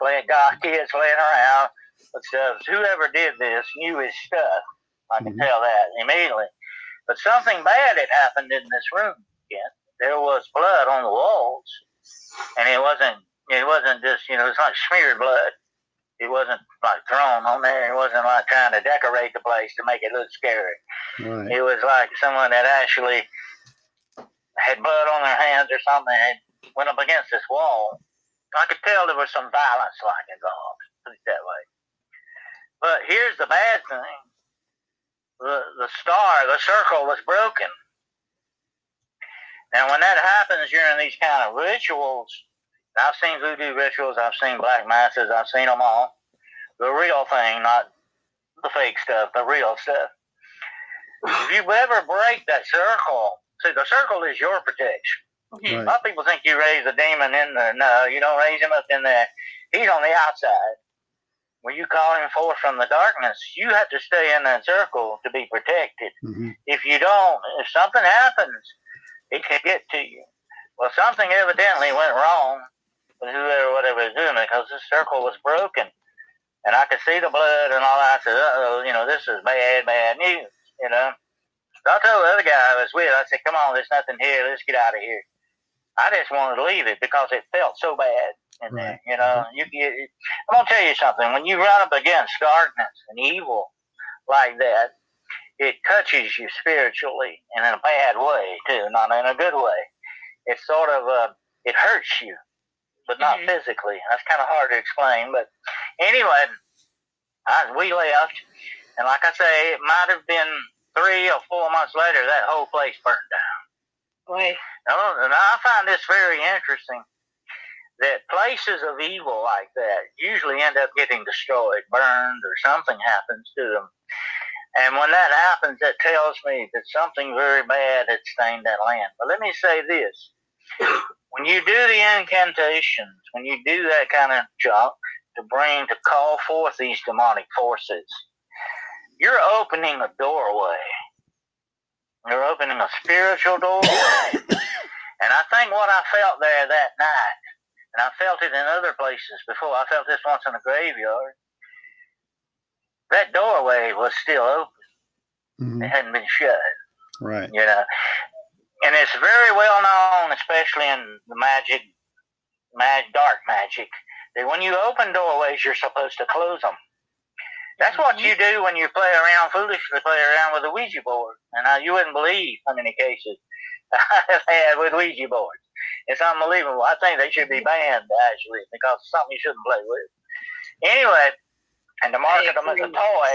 playing God kids playing around. But uh, whoever did this knew his stuff. I could Mhm. tell that immediately. But something bad had happened in this room. Again. There was blood on the walls, and it wasn't. It wasn't just you know. It's not smeared blood it wasn't like thrown on there. It wasn't like trying to decorate the place to make it look scary. Right. It was like someone that actually had blood on their hands or something and went up against this wall. I could tell there was some violence like involved, put it that way. But here's the bad thing. The the star, the circle was broken. And when that happens during these kind of rituals, I've seen voodoo rituals, I've seen black masses, I've seen them all. The real thing, not the fake stuff, the real stuff. If you ever break that circle, see, the circle is your protection. Mhm. A lot of people think you raise a demon in there. No, you don't raise him up in there. He's on the outside. When you call him forth from the darkness, you have to stay in that circle to be protected. hmm If you don't, if something happens, it can get to you. Well, something evidently went wrong with whoever, whatever was doing it, because this circle was broken. And I could see the blood and all that. I said, uh-oh, you know, this is bad, bad news, you know. So I told the other guy I was with, I said, come on, there's nothing here. Let's get out of here. I just wanted to leave it because it felt so bad in there, Right. you know. You, you, I'm going to tell you something. When you run up against darkness and evil like that, it touches you spiritually and in a bad way too, not in a good way. It's sort of uh, it hurts you, but not Mhm. physically. That's kind of hard to explain. But anyway, I, we left, and like I say, it might have been three or four months later that whole place burned down. Now, and I find this very interesting that places of evil like that usually end up getting destroyed, burned, or something happens to them. And when that happens, that tells me that something very bad had stained that land. But let me say this. When you do the incantations, when you do that kind of junk to bring, to call forth these demonic forces, you're opening a doorway. You're opening a spiritual doorway. <coughs> and I think what I felt there that night, and I felt it in other places before, I felt this once in a graveyard, that doorway was still open. hmm It hadn't been shut, Right. you know. And it's very well known, especially in the magic, mag, dark magic, that when you open doorways, you're supposed to close them. That's what you do when you play around foolishly, play around with a Ouija board. And now you wouldn't believe how many cases <laughs> I've had with Ouija boards. It's unbelievable. I think they should be banned, actually, because it's something you shouldn't play with. Anyway, and to market them as a toy,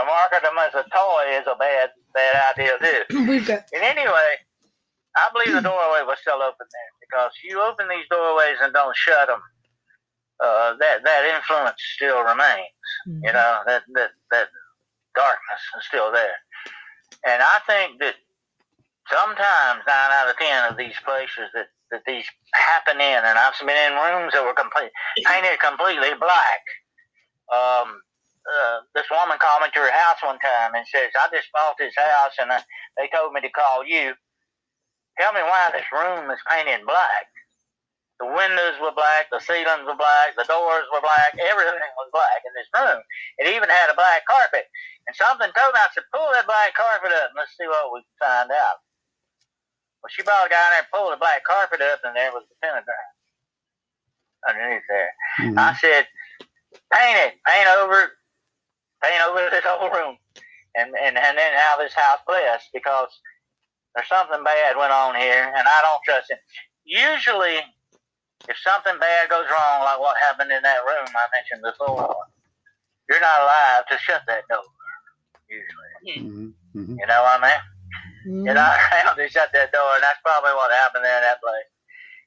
to market them as a toy is a bad, bad idea, too. <clears throat> We've got And anyway, I believe the doorway was still open there because you open these doorways and don't shut them. Uh, that that influence still remains. You know that that that darkness is still there, and I think that sometimes nine out of ten of these places that that these happen in, and I've been in rooms that were complete painted completely black. Um, uh, this woman called me to her house one time and says, "I just bought this house, and uh, they told me to call you. Tell me why this room is painted black. The windows were black, the ceilings were black, the doors were black, everything was black in this room. It even had a black carpet. And something told me, I said, pull that black carpet up and let's see what we can find out. Well, she brought a guy there and pulled the black carpet up, and there was the pentagram underneath there. Mhm. I said, paint it, paint over paint over this whole room, and and and then have this house blessed because there's something bad went on here, and I don't trust it. Usually, if something bad goes wrong, like what happened in that room I mentioned before, you're not allowed to shut that door. Usually, Mhm. Mhm. you know what I mean? Mm-hmm. You're not <laughs> around to shut that door, and that's probably what happened there in that place.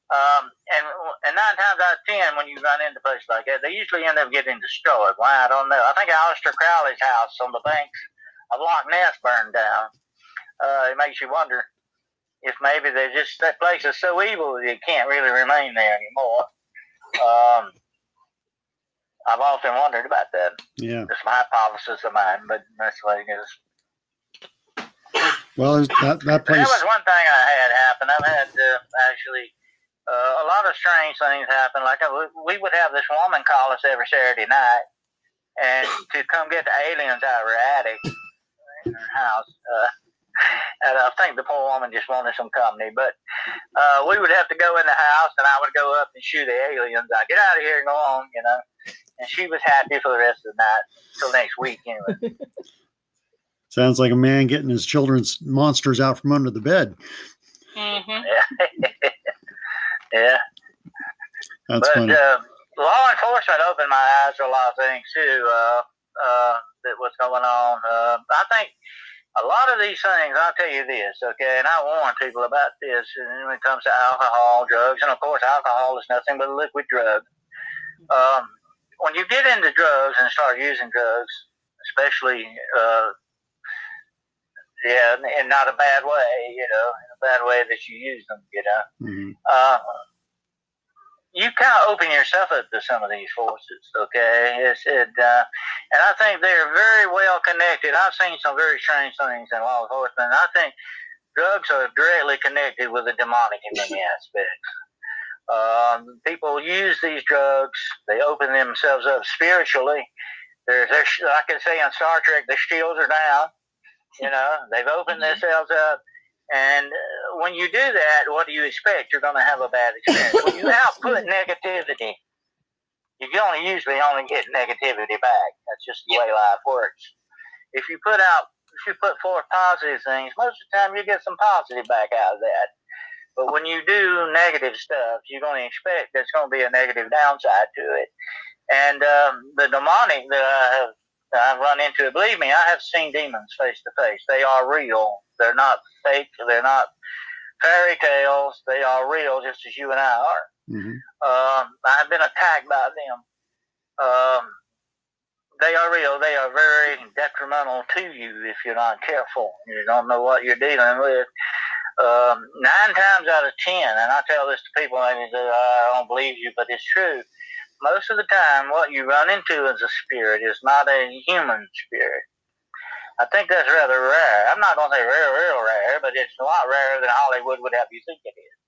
Um, and and nine times out of ten, when you run into places like that, they usually end up getting destroyed. Why I don't know. I think Aleister Crowley's house on the banks of Loch Ness burned down. Uh, it makes you wonder if maybe they just that place is so evil that it can't really remain there anymore. Um, I've often wondered about that. Yeah. It's my hypothesis of mine, but that's the way it is. Well, that that place. That was one thing I had happen. I've had uh, actually uh, a lot of strange things happen. Like uh, we would have this woman call us every Saturday night, and to come get the aliens out of her attic in her house. Uh, and I think the poor woman just wanted some company. But uh, we would have to go in the house, and I would go up and shoot the aliens. I get out of here and go on, you know. And she was happy for the rest of the night till next week, anyway. <laughs> Sounds like a man getting his children's monsters out from under the bed. Mm-hmm. <laughs> yeah. That's but funny. uh, law enforcement opened my eyes to a lot of things too. Uh, uh, that was going on. Uh, I think a lot of these things, I'll tell you this, okay, and I warn people about this and when it comes to alcohol, drugs, and of course, alcohol is nothing but a liquid drug. Um, when you get into drugs and start using drugs, especially, uh, yeah, in not a bad way, you know, in a bad way that you use them, you know, Mhm. uh, you kind of open yourself up to some of these forces, okay? It's, it, uh, and I think they're very well connected. I've seen some very strange things in law enforcement. I think drugs are directly connected with the demonic in many aspects. Um, people use these drugs; they open themselves up spiritually. There's, there's, like I say on Star Trek, the shields are down. You know, they've opened themselves up. And uh, when you do that, what do you expect? You're going to have a bad experience. when you output <laughs> negativity, you can only usually only get negativity back. That's just the way life works. If you put out, if you put forth positive things, most of the time you get some positive back out of that. But when you do negative stuff, you're going to expect there's going to be a negative downside to it. And um, the demonic that I have I've run into, believe me, I have seen demons face to face. They are real. They're not fake. They're not fairy tales. They are real, just as you and I are. Mhm. Um, I've been attacked by them. Um, they are real. They are very detrimental to you if you're not careful. You don't know what you're dealing with. Um, nine times out of ten, and I tell this to people, and they say, I don't believe you, but it's true. Most of the time, what you run into as a spirit is not a human spirit. I think that's rather rare. I'm not going to say real, real rare, but it's a lot rarer than Hollywood would have you think it is.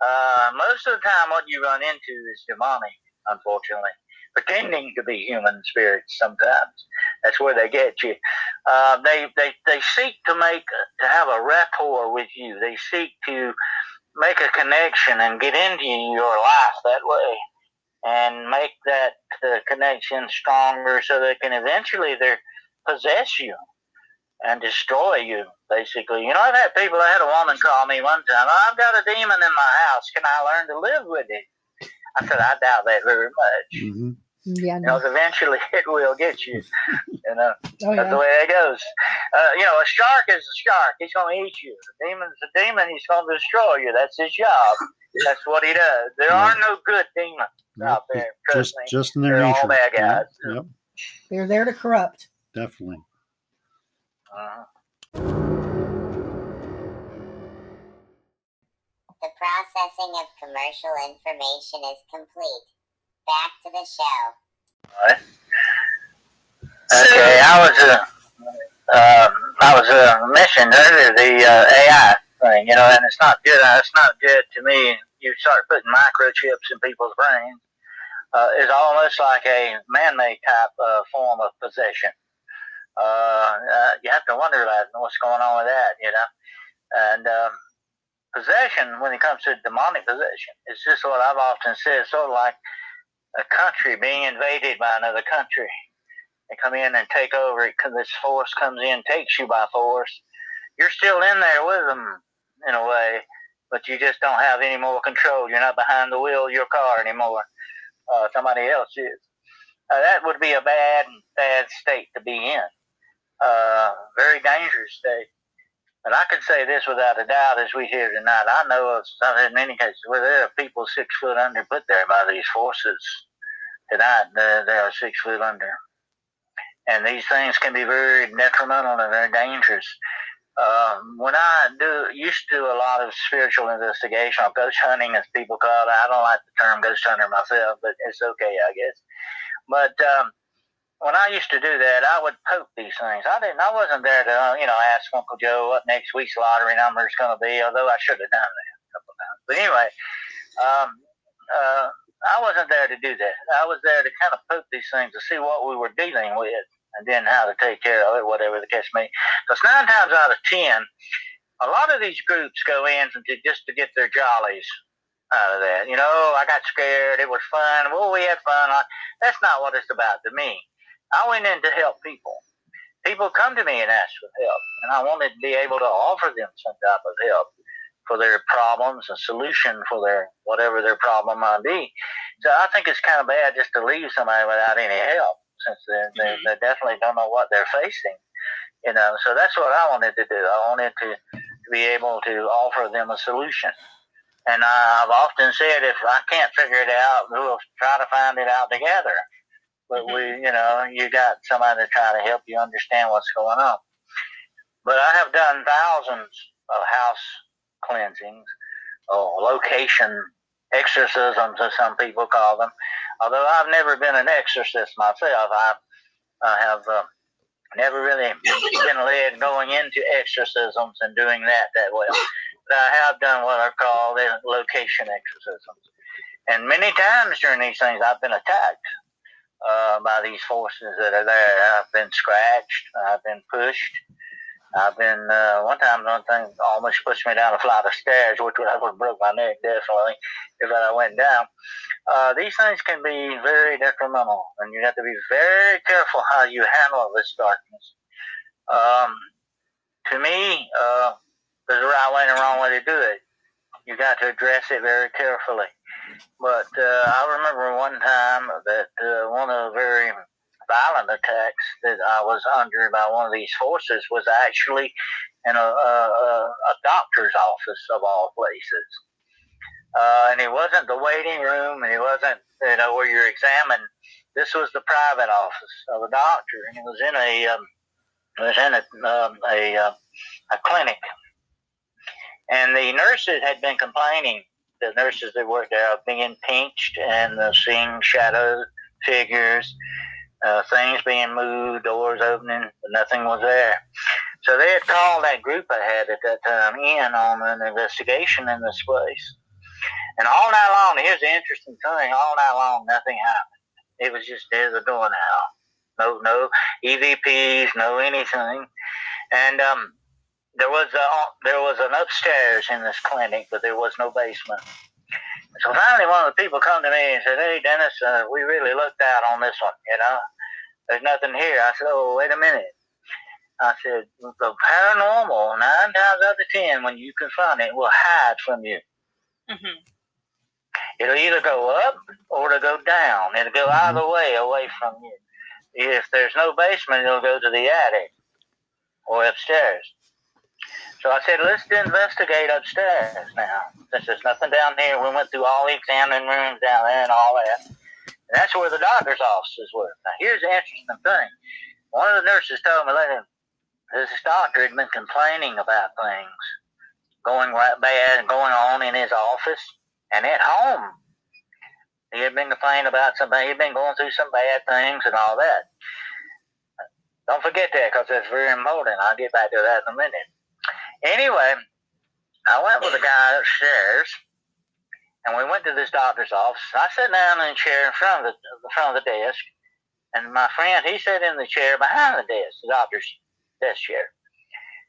Uh, most of the time, what you run into is demonic, unfortunately, pretending to be human spirits. Sometimes that's where they get you. Uh, they they they seek to make to have a rapport with you. They seek to make a connection and get into your life that way, and make that uh, connection stronger, so they can eventually they possess you and destroy you, basically. You know, I've had people, I had a woman call me one time, I've got a demon in my house. Can I learn to live with it? I said, I doubt that very much. Mhm. Yeah, You no. know, eventually <laughs> it will get you. You know, <laughs> Oh, that's the way it goes. Uh, you know, a shark is a shark. He's going to eat you. A demon's a demon. He's going to destroy you. That's his job. That's what he does. There are no good demons out there. Trust Just, me. just in their They're all nature. bad Yep, guys. Yep, They're there to corrupt. definitely. The processing of commercial information is complete. Back to the show. Okay, I was uh, um, I was uh, mentioned earlier the uh, AI thing, you know, and it's not good. Uh, it's not good to me. You start putting microchips in people's brains. Uh, it's almost like a man-made type uh, form of possession. Uh, uh, you have to wonder about what's going on with that, you know. And um, possession, when it comes to demonic possession, is just what I've often said, sort of like a country being invaded by another country they come in and take over it this force comes in, takes you by force. You're still in there with them in a way, but you just don't have any more control. You're not behind the wheel of your car anymore. Uh, somebody else is. Uh, that would be a bad, bad state to be in. Uh, very dangerous state. But I can say this without a doubt as we hear tonight. I know of I've many cases where there are people six foot under put there by these forces. Tonight, they they are six foot under and these things can be very detrimental and very dangerous. Um, when I do used to do a lot of spiritual investigation or ghost hunting, as people call it, I don't like the term ghost hunter myself, but it's okay, I guess. But um, when I used to do that, I would poke these things. I didn't. I wasn't there to, uh, you know, ask Uncle Joe what next week's lottery number is going to be, although I should have done that a couple of times. But anyway, um, uh, I wasn't there to do that. I was there to kind of poke these things to see what we were dealing with and then how to take care of it, whatever the case may. Because nine times out of ten, a lot of these groups go in to, just to get their jollies out of that. You know, I got scared. It was fun. Well, we had fun. I, that's not what it's about to me. I went in to help people. People come to me and ask for help, and I wanted to be able to offer them some type of help for their problems, a solution for their whatever their problem might be. So I think it's kind of bad just to leave somebody without any help, since they they, mm-hmm. they definitely don't know what they're facing. You know, so that's what I wanted to do. I wanted to, to be able to offer them a solution. And I, I've often said, if I can't figure it out, we'll try to find it out together. But we, you know, you got somebody to try to help you understand what's going on. But I have done thousands of house cleansings, or location exorcisms, as some people call them. Although I've never been an exorcist myself, I, I have uh, never really been led going into exorcisms and doing that that well. But I have done what are called uh, location exorcisms. And many times during these things, I've been attacked uh, by these forces that are there. I've been scratched, I've been pushed, I've been uh, one time one thing almost pushed me down a flight of stairs, which would <laughs> have broke my neck definitely if I went down. Uh, these things can be very detrimental, and you have to be very careful how you handle this darkness. Um, to me, uh, there's a right way and a wrong way to do it. You got to address it very carefully. But uh, I remember one time that uh, one of the very violent attacks that I was under by one of these forces was actually in a, a, a doctor's office of all places. Uh, and it wasn't the waiting room, and it wasn't you know where you're examined. This was the private office of a doctor, and it was in a um, it was in a um, a, uh, a clinic. And the nurses had been complaining. The nurses that worked there being pinched and seeing shadow figures uh, things being moved, doors opening, but nothing was there. So they had called that group I had at that time in on an investigation in this place. And all night long, here's the interesting thing: all night long, nothing happened. It was just there's a door now. No, no EVPs, no anything. And um, there was a, there was an upstairs in this clinic, but there was no basement. So finally, one of the people come to me and said, "Hey, Dennis, uh, we really looked out on this one. You know, there's nothing here." I said, "Oh, wait a minute." I said, "The paranormal, nine times out of ten, when you confront it, will hide from you. hmm It'll either go up or it'll go down. It'll go either way away from you. If there's no basement, it'll go to the attic or upstairs." So I said, let's investigate upstairs now. Since there's nothing down here, we went through all the examining rooms down there and all that. And that's where the doctor's offices were. Now, here's the interesting thing. One of the nurses told me later, this doctor had been complaining about things going right bad and going on in his office and at home. He had been complaining about something. He'd been going through some bad things and all that. Don't forget that because that's very important. I'll get back to that in a minute. Anyway, I went with a guy upstairs, and we went to this doctor's office. I sat down in a chair in front of the, the front of the desk, and my friend he sat in the chair behind the desk, the doctor's desk chair.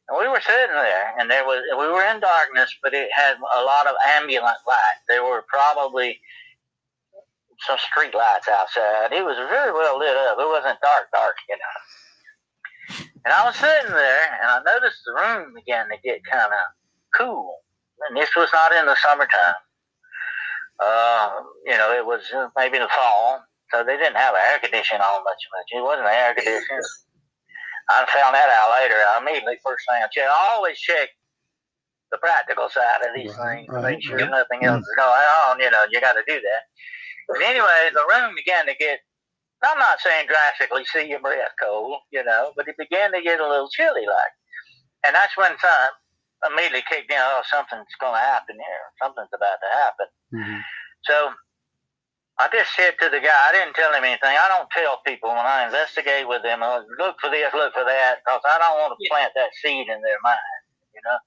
And we were sitting there, and there was we were in darkness, but it had a lot of ambulance light. There were probably some street lights outside. It was very well lit up. It wasn't dark, dark, you know. And I was sitting there, and I noticed the room began to get kind of cool. And this was not in the summertime. Uh, you know, it was uh, maybe the fall, so they didn't have air conditioning on much. Much. It wasn't air conditioning. I found that out later. I immediately first thing I checked. I always check the practical side of these Right, things right, make sure yeah. nothing else is going on. You know, you got to do that. But anyway, the room began to get I'm not saying drastically see your breath cold, you know, but it began to get a little chilly like. And that's when some immediately kicked in, oh, something's going to happen here. Something's about to happen. Mhm. So I just said to the guy, I didn't tell him anything. I don't tell people when I investigate with them, oh, look for this, look for that, because I don't want to Yeah. plant that seed in their mind, you know.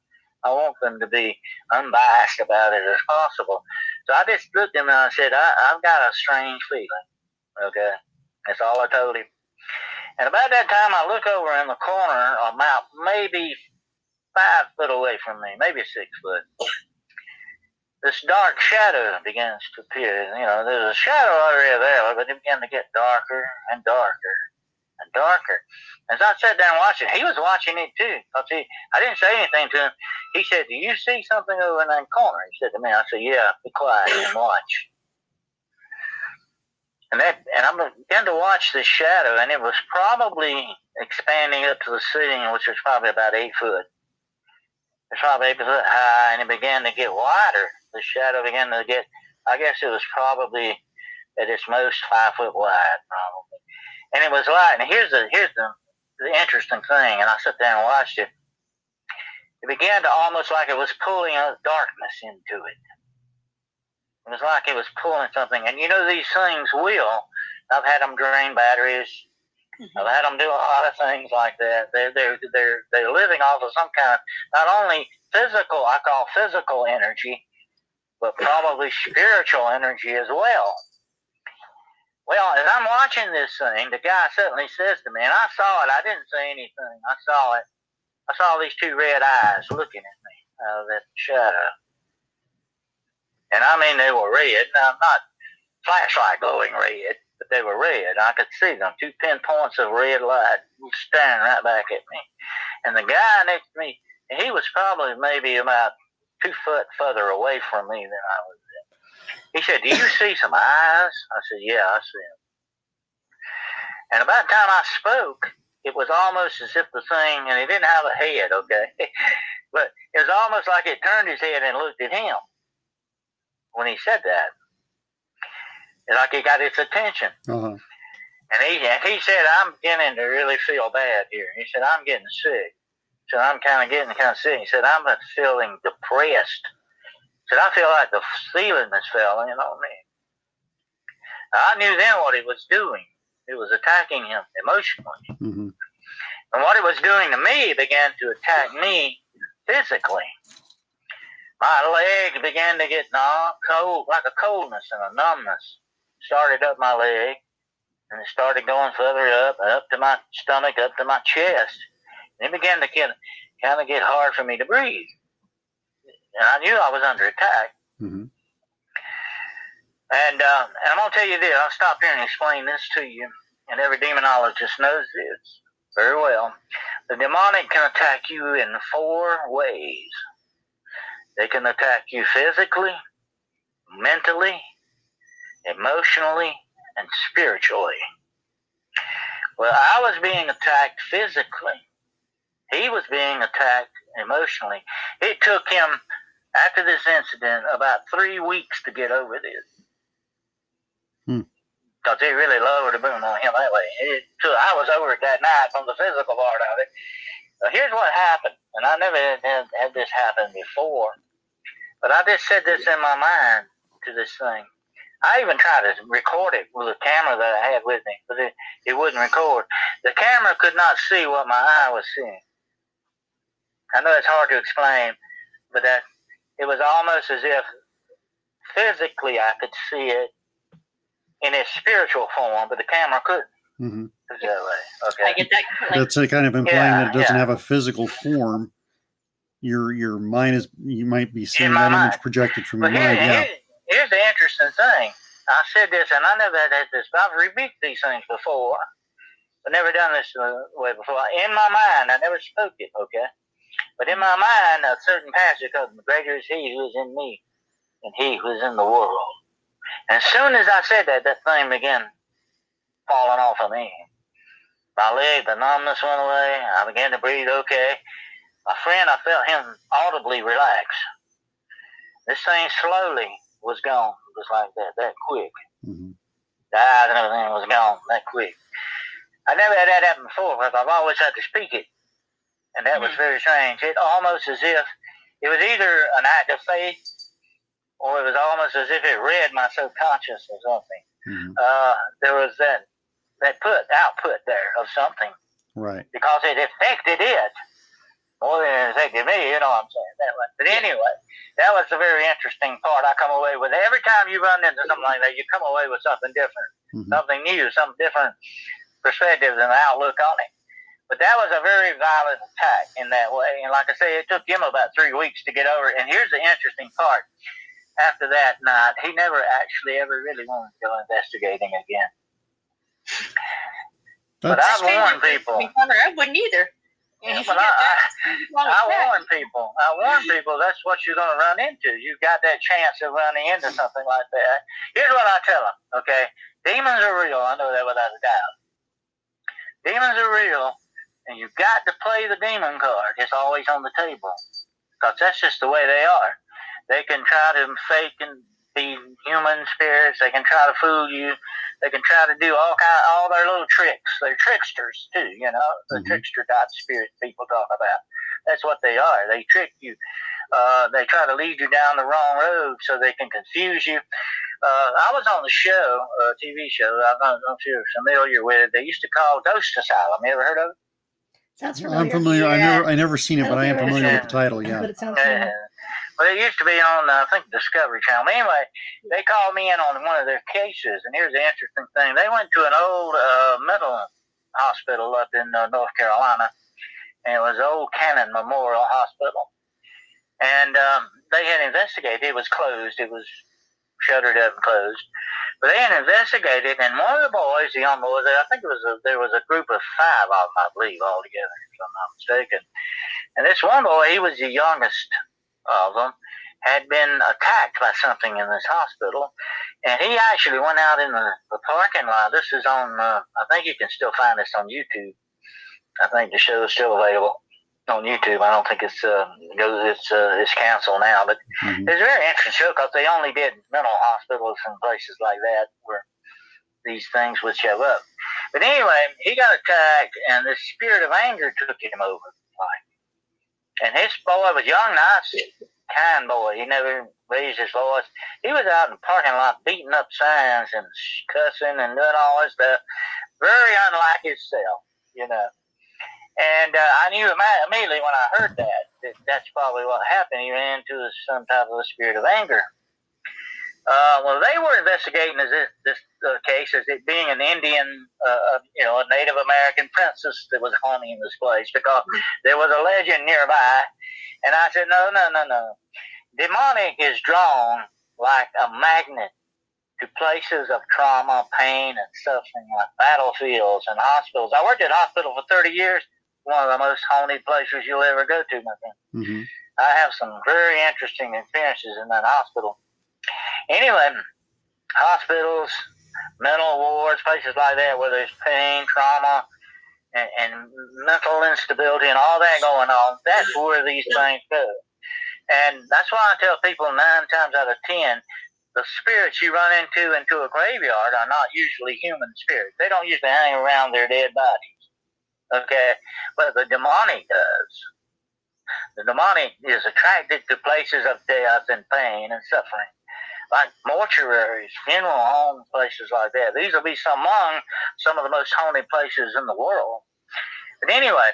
I want them to be unbiased about it as possible. So I just looked at him and I said, I, I've got a strange feeling. Okay. That's all I told him. And about that time, I look over in the corner, about maybe five foot away from me, maybe six foot. This dark shadow begins to appear. You know, there's a shadow already there, but it began to get darker and darker and darker. As I sat down watching, he was watching it too. 'Cause he, I didn't say anything to him. He said, "Do you see something over in that corner?" He said to me. I said, "Yeah, be quiet and watch." And that, and I began to watch this shadow, and it was probably expanding up to the ceiling, which was probably about eight foot. It's probably eight foot high, and it began to get wider. The shadow began to get, I guess it was probably at its most five foot wide, probably. And it was light. And here's the here's the, the interesting thing. And I sat there and watched it. It began to almost like it was pulling a darkness into it. It was like it was pulling something. And you know these things will. I've had them drain batteries. Mm-hmm. I've had them do a lot of things like that. They're they're they're they're living off of some kind of not only physical, I call physical energy, but probably spiritual energy as well. Well, as I'm watching this thing, the guy suddenly says to me, and I saw it. I didn't say anything. I saw it. I saw these two red eyes looking at me out of that shadow, and I mean they were red. Now, I'm not flashlight glowing red but they were red. I could see them, two pinpoints of red light staring right back at me. And the guy next to me, he was probably maybe about two foot further away from me than I was. He said, "Do you <laughs> see some eyes?" I said, "Yeah, I see them." And about the time I spoke, it was almost as if the thing, and it didn't have a head, okay, <laughs> but it was almost like it turned his head and looked at him when he said that. It's like he got its attention. Uh-huh. And he and he said, I'm beginning to really feel bad here. He said, I'm getting sick. Said, I'm kind of getting kind of sick. He said, I'm feeling depressed. He said, I feel like the ceiling is falling on me. Now, I knew then what he was doing. It was attacking him emotionally. hmm And what it was doing to me, began to attack me physically. My leg began to get numb, cold, like a coldness and a numbness. Started up my leg, and it started going further up, up to my stomach, up to my chest. And it began to get kind of get hard for me to breathe. And I knew I was under attack. hmm And, um, and I'm going to tell you this. I'll stop here and explain this to you. And every demonologist knows this very well. The demonic can attack you in four ways. They can attack you physically, mentally, emotionally, and spiritually. Well, I was being attacked physically. He was being attacked emotionally. It took him, after this incident, about three weeks to get over this. Hmm. Because he really lowered the boom on him that way. It took, I was over it that night from the physical part of it. Here's what happened, and I never had, had, had this happen before, but I just said this in my mind to this thing. I even tried to record it with a camera that I had with me, but it, it wouldn't record. The camera could not see what my eye was seeing. I know it's hard to explain, but that it was almost as if physically I could see it in its spiritual form, but the camera couldn't. hmm that way. Okay. I get that completely. That's a kind of implying Yeah, that it doesn't yeah. have a physical form. Your your mind is you might be seeing that image projected from your here, mind. Yeah. here- here's the interesting thing. I said this, and I never had had this. I've rebuked these things before. I've never done this way before. In my mind, I never spoke it, okay? But in my mind, a certain passage goes, Greater is he who is in me than he who is in the world. And as soon as I said that, that thing began falling off of me. My leg, the numbness went away. I began to breathe okay. My friend, I felt him audibly relax. This thing slowly was gone, just like that, that quick. hmm The eyes and everything was gone that quick. I never had that happen before because I've always had to speak it. And that was very strange. It almost as if it was either an act of faith or it was almost as if it read my subconscious or something. hmm Uh, there was that that put output there of something Right. because it affected it more than it affected me. You know what I'm saying that way. But anyway, that was the very interesting part. I come away with every time you run into something like that, you come away with something different, hmm something new, some different perspective and outlook on it. But that was a very violent attack in that way. And like I say, it took him about three weeks to get over it. And here's the interesting part. After that night, he never actually ever really wanted to go investigating again. But I've warned people. I wouldn't either. Yeah, but I- with I warn people. I warn people that's what you're going to run into. You've got that chance of running into something like that. Here's what I tell them, okay? Demons are real. I know that without a doubt. Demons are real. and you've got to play the demon card. It's always on the table because that's just the way they are. They can try to fake and be human spirits. They can try to fool you. They can try to do all kind, all their little tricks. They're tricksters too, you know, the Mhm. trickster type spirit people talk about. That's what they are. They trick you. Uh, they try to lead you down the wrong road so they can confuse you. Uh, I was on the show, a TV show. I don't know if you're familiar with it. They used to call Ghost Asylum. You ever heard of it? Sounds familiar. I'm familiar. I never I never seen it, but I am don't think I familiar with the title. Yeah. But it sounds Uh, familiar. Well, it used to be on, uh, I think, Discovery Channel. Anyway, they called me in on one of their cases, and here's the interesting thing. They went to an old uh, mental hospital up in uh, North Carolina, and it was Old Cannon Memorial Hospital. And um, they had investigated. It was closed. It was shuttered up and closed. But they had investigated, and one of the boys, the young boys, I think it was a, there was a group of five of them, I believe, altogether, if I'm not mistaken. And this one boy, he was the youngest of them, had been attacked by something in this hospital, and he actually went out in the, the parking lot. This is on, uh, I think you can still find this on YouTube. I think the show is still available on YouTube. I don't think it's uh, it's uh, it's canceled now, but Mhm. it's a very interesting show because they only did mental hospitals and places like that where these things would show up. But anyway, he got attacked, and the spirit of anger took him over. Like, and his boy was young, nice, kind boy. He never raised his voice. He was out in the parking lot beating up signs and cussing and doing all this stuff. Very unlike himself, you know. And uh, I knew immediately when I heard that, that that's probably what happened. He ran into some type of a spirit of anger. Uh, well, they were investigating this, this uh, case as it being an Indian, uh, you know, a Native American princess that was haunting this place because there was a legend nearby. And I said, no, no, no, no. Demonic is drawn like a magnet to places of trauma, pain, and suffering like battlefields and hospitals. I worked at a hospital for 30 years, one of the most haunted places you'll ever go to, my friend. Mhm. I have some very interesting experiences in that hospital. Anyway, hospitals, mental wards, places like that where there's pain, trauma, and, and mental instability and all that going on, that's where these things go. And that's why I tell people nine times out of ten, the spirits you run into into a graveyard are not usually human spirits. They don't usually hang around their dead bodies. Okay? But the demonic does. The demonic is attracted to places of death and pain and suffering, like mortuaries, funeral homes, places like that. These will be some among some of the most haunted places in the world. But anyway,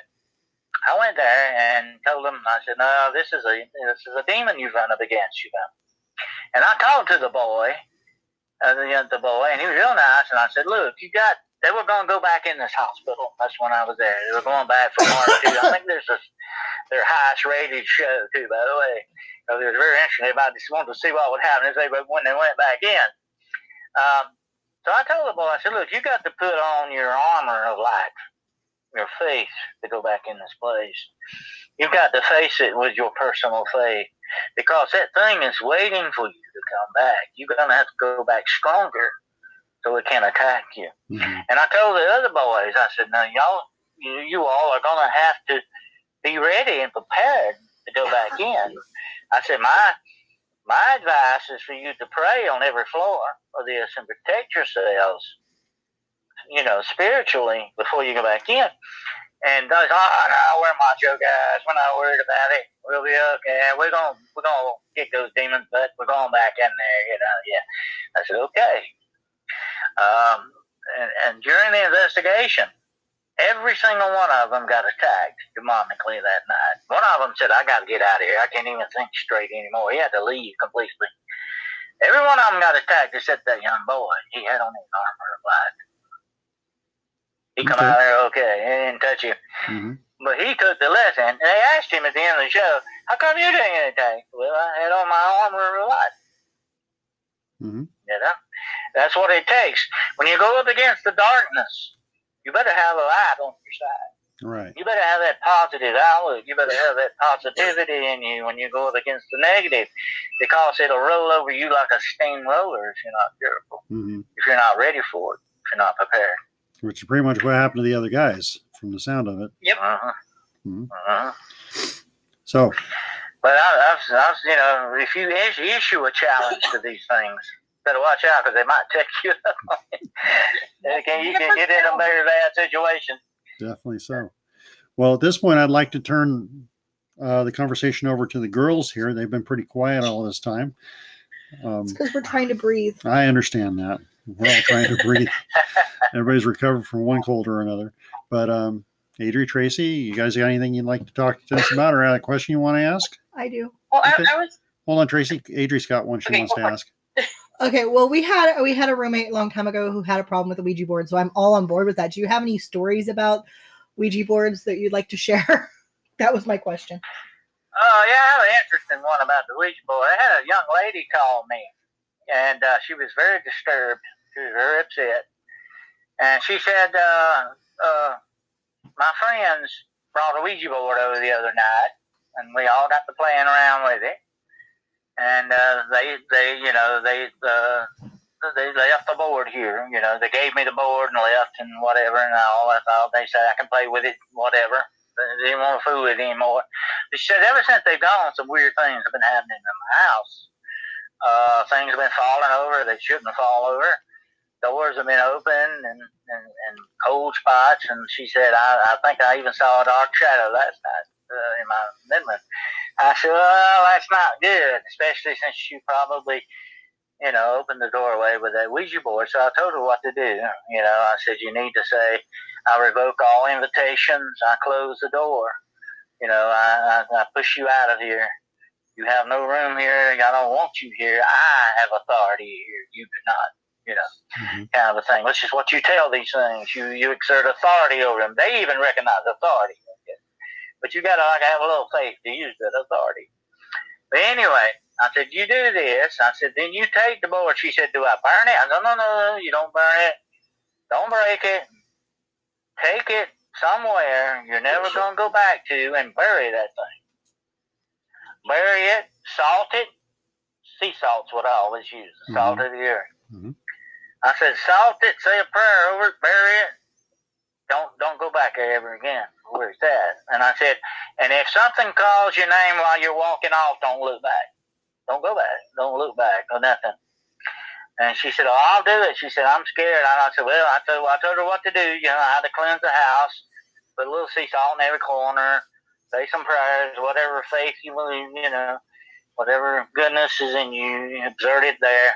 I went there and told them, I said, "No, this is a this is a demon you've run up against, you know." And I talked to the boy, uh, the, the boy, and he was real nice. And I said, "Look, you got." They were going to go back in this hospital. That's when I was there. They were going back for part two. I think there's a their highest rated show too, by the way. So it was very interesting. Everybody just wanted to see what would happen if they when they went back in. Um, so I told the boy, I said, look, you got to put on your armor of light, your faith to go back in this place. You've got to face it with your personal faith because that thing is waiting for you to come back. You're going to have to go back stronger so it can attack you. Mhm. And I told the other boys, I said, now y'all, you, you all are going to have to be ready and prepared to go back in. I said, my my advice is for you to pray on every floor of this and protect yourselves, you know, spiritually before you go back in. And I those, oh no, we're macho guys. We're not worried about it. We'll be okay. We're gonna we're gonna get those demons, but we're going back in there. You know, yeah. I said okay. Um, and, and during the investigation, every single one of them got attacked demonically that night. One of them said, I got to get out of here. I can't even think straight anymore. He had to leave completely. Every one of them got attacked except that young boy. He had on his armor of light. He come Okay. out there okay. He didn't touch you. Mhm. But he took the lesson. And they asked him at the end of the show, how come you didn't get attacked? Well, I had on my armor of light. Mhm. You know? That's what it takes. When you go up against the darkness, you better have a light on your side. Right. You better have that positive outlook. You better have that positivity in you when you go up against the negative because it'll roll over you like a steamroller if you're not careful, hmm if you're not ready for it, if you're not prepared. Which is pretty much what happened to the other guys. from the sound of it. Yep. Uh-huh. Mhm. Uh-huh. So, But I, I've, I've, you know, if you issue, issue a challenge to these things, better watch out because they might take you up. <laughs> you can, you can get in a very bad situation. definitely so. Well, at this point, I'd like to turn uh, the conversation over to the girls here. They've been pretty quiet all this time. Um, It's because we're trying to breathe. I understand that. We're all trying to breathe. <laughs> Everybody's recovered from one cold or another. But um, Adri, Tracy, you guys got anything you'd like to talk to us about or a question you want to ask? I do. Well, Okay. I, I was Hold on, Tracy. Adri's got one she Okay, wants to go ask. Okay, well, we had we had a roommate a long time ago who had a problem with the Ouija board, so I'm all on board with that. Do you have any stories about Ouija boards that you'd like to share? <laughs> that was my question. Oh, yeah, I have an interesting one about the Ouija board. I had a young lady call me, and uh, she was very disturbed. She was very upset. And she said, uh, uh, My friends brought a Ouija board over the other night, and we all got to playing around with it. And uh, they, they, you know, they, uh, they left the board here. You know, they gave me the board and left and whatever and all. I thought they said I can play with it, whatever. They didn't want to fool with it anymore. She said ever since they've gone, some weird things have been happening in my house. Uh, things have been falling over that shouldn't fall over. Doors have been open and, and, and cold spots. And she said, I, I think I even saw a dark shadow last night uh, in my bedroom. I said, well, that's not good, especially since you probably, you know, opened the doorway with that Ouija board. So I told her what to do. You know, I said, you need to say, I revoke all invitations. I close the door. You know, I, I, I push you out of here. You have no room here. I don't want you here. I have authority here. You do not. You know, Mhm. kind of a thing. Which is what you tell these things. You you exert authority over them. They even recognize authority. But you gotta like have a little faith to use that authority. But anyway, I said, you do this. I said, then you take the board. She said, do I burn it? I said, no, no, no, you don't burn it. Don't break it. Take it somewhere you're never going to go back to and bury that thing. Bury it, salt it. Sea salt's what I always use, of the earth. Mhm. I said, salt it, say a prayer over it, bury it. Don't don't go back there ever again. Where's that? And I said, and if something calls your name while you're walking off, don't look back. Don't go back. Don't look back or nothing. And she said, "Oh, I'll do it." She said, "I'm scared." And I said, "Well, I told I told her what to do. You know, how to cleanse the house, put a little sea salt in every corner, say some prayers, whatever faith you believe, you know, whatever goodness is in you, exert it there,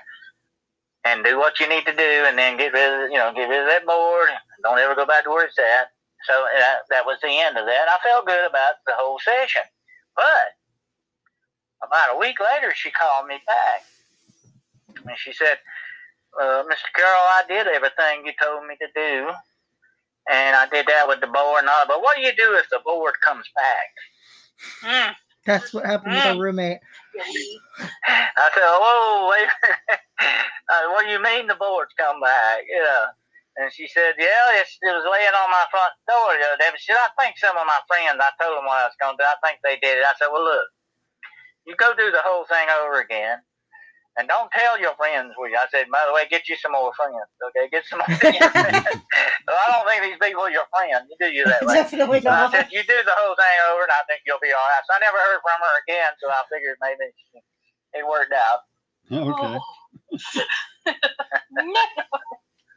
and do what you need to do, and then get rid of you know get rid of that board. Don't ever go back to where it's at." So that, that was the end of that. I felt good about the whole session, but about a week later, she called me back. And she said, uh, Mr. Carroll, I did everything you told me to do. And I did that with the board and all. But what do you do if the board comes back? mm, That's what happened with our roommate. I said, whoa, wait. <laughs> uh, what do you mean the board's come back? You know. And she said, yeah, it's, it was laying on my front door the other day. But she said, I think some of my friends, I told them what I was going to do. I think they did it. I said, well, look, you go do the whole thing over again. And don't tell your friends where you. I said, by the way, get you some more friends. Okay, get some more friends. <laughs> well, I don't think these people are your friends. You do you that way. Definitely So I said, you do the whole thing over, and I think you'll be all right. So I never heard from her again, so I figured maybe it worked out. Oh, okay. <laughs> no,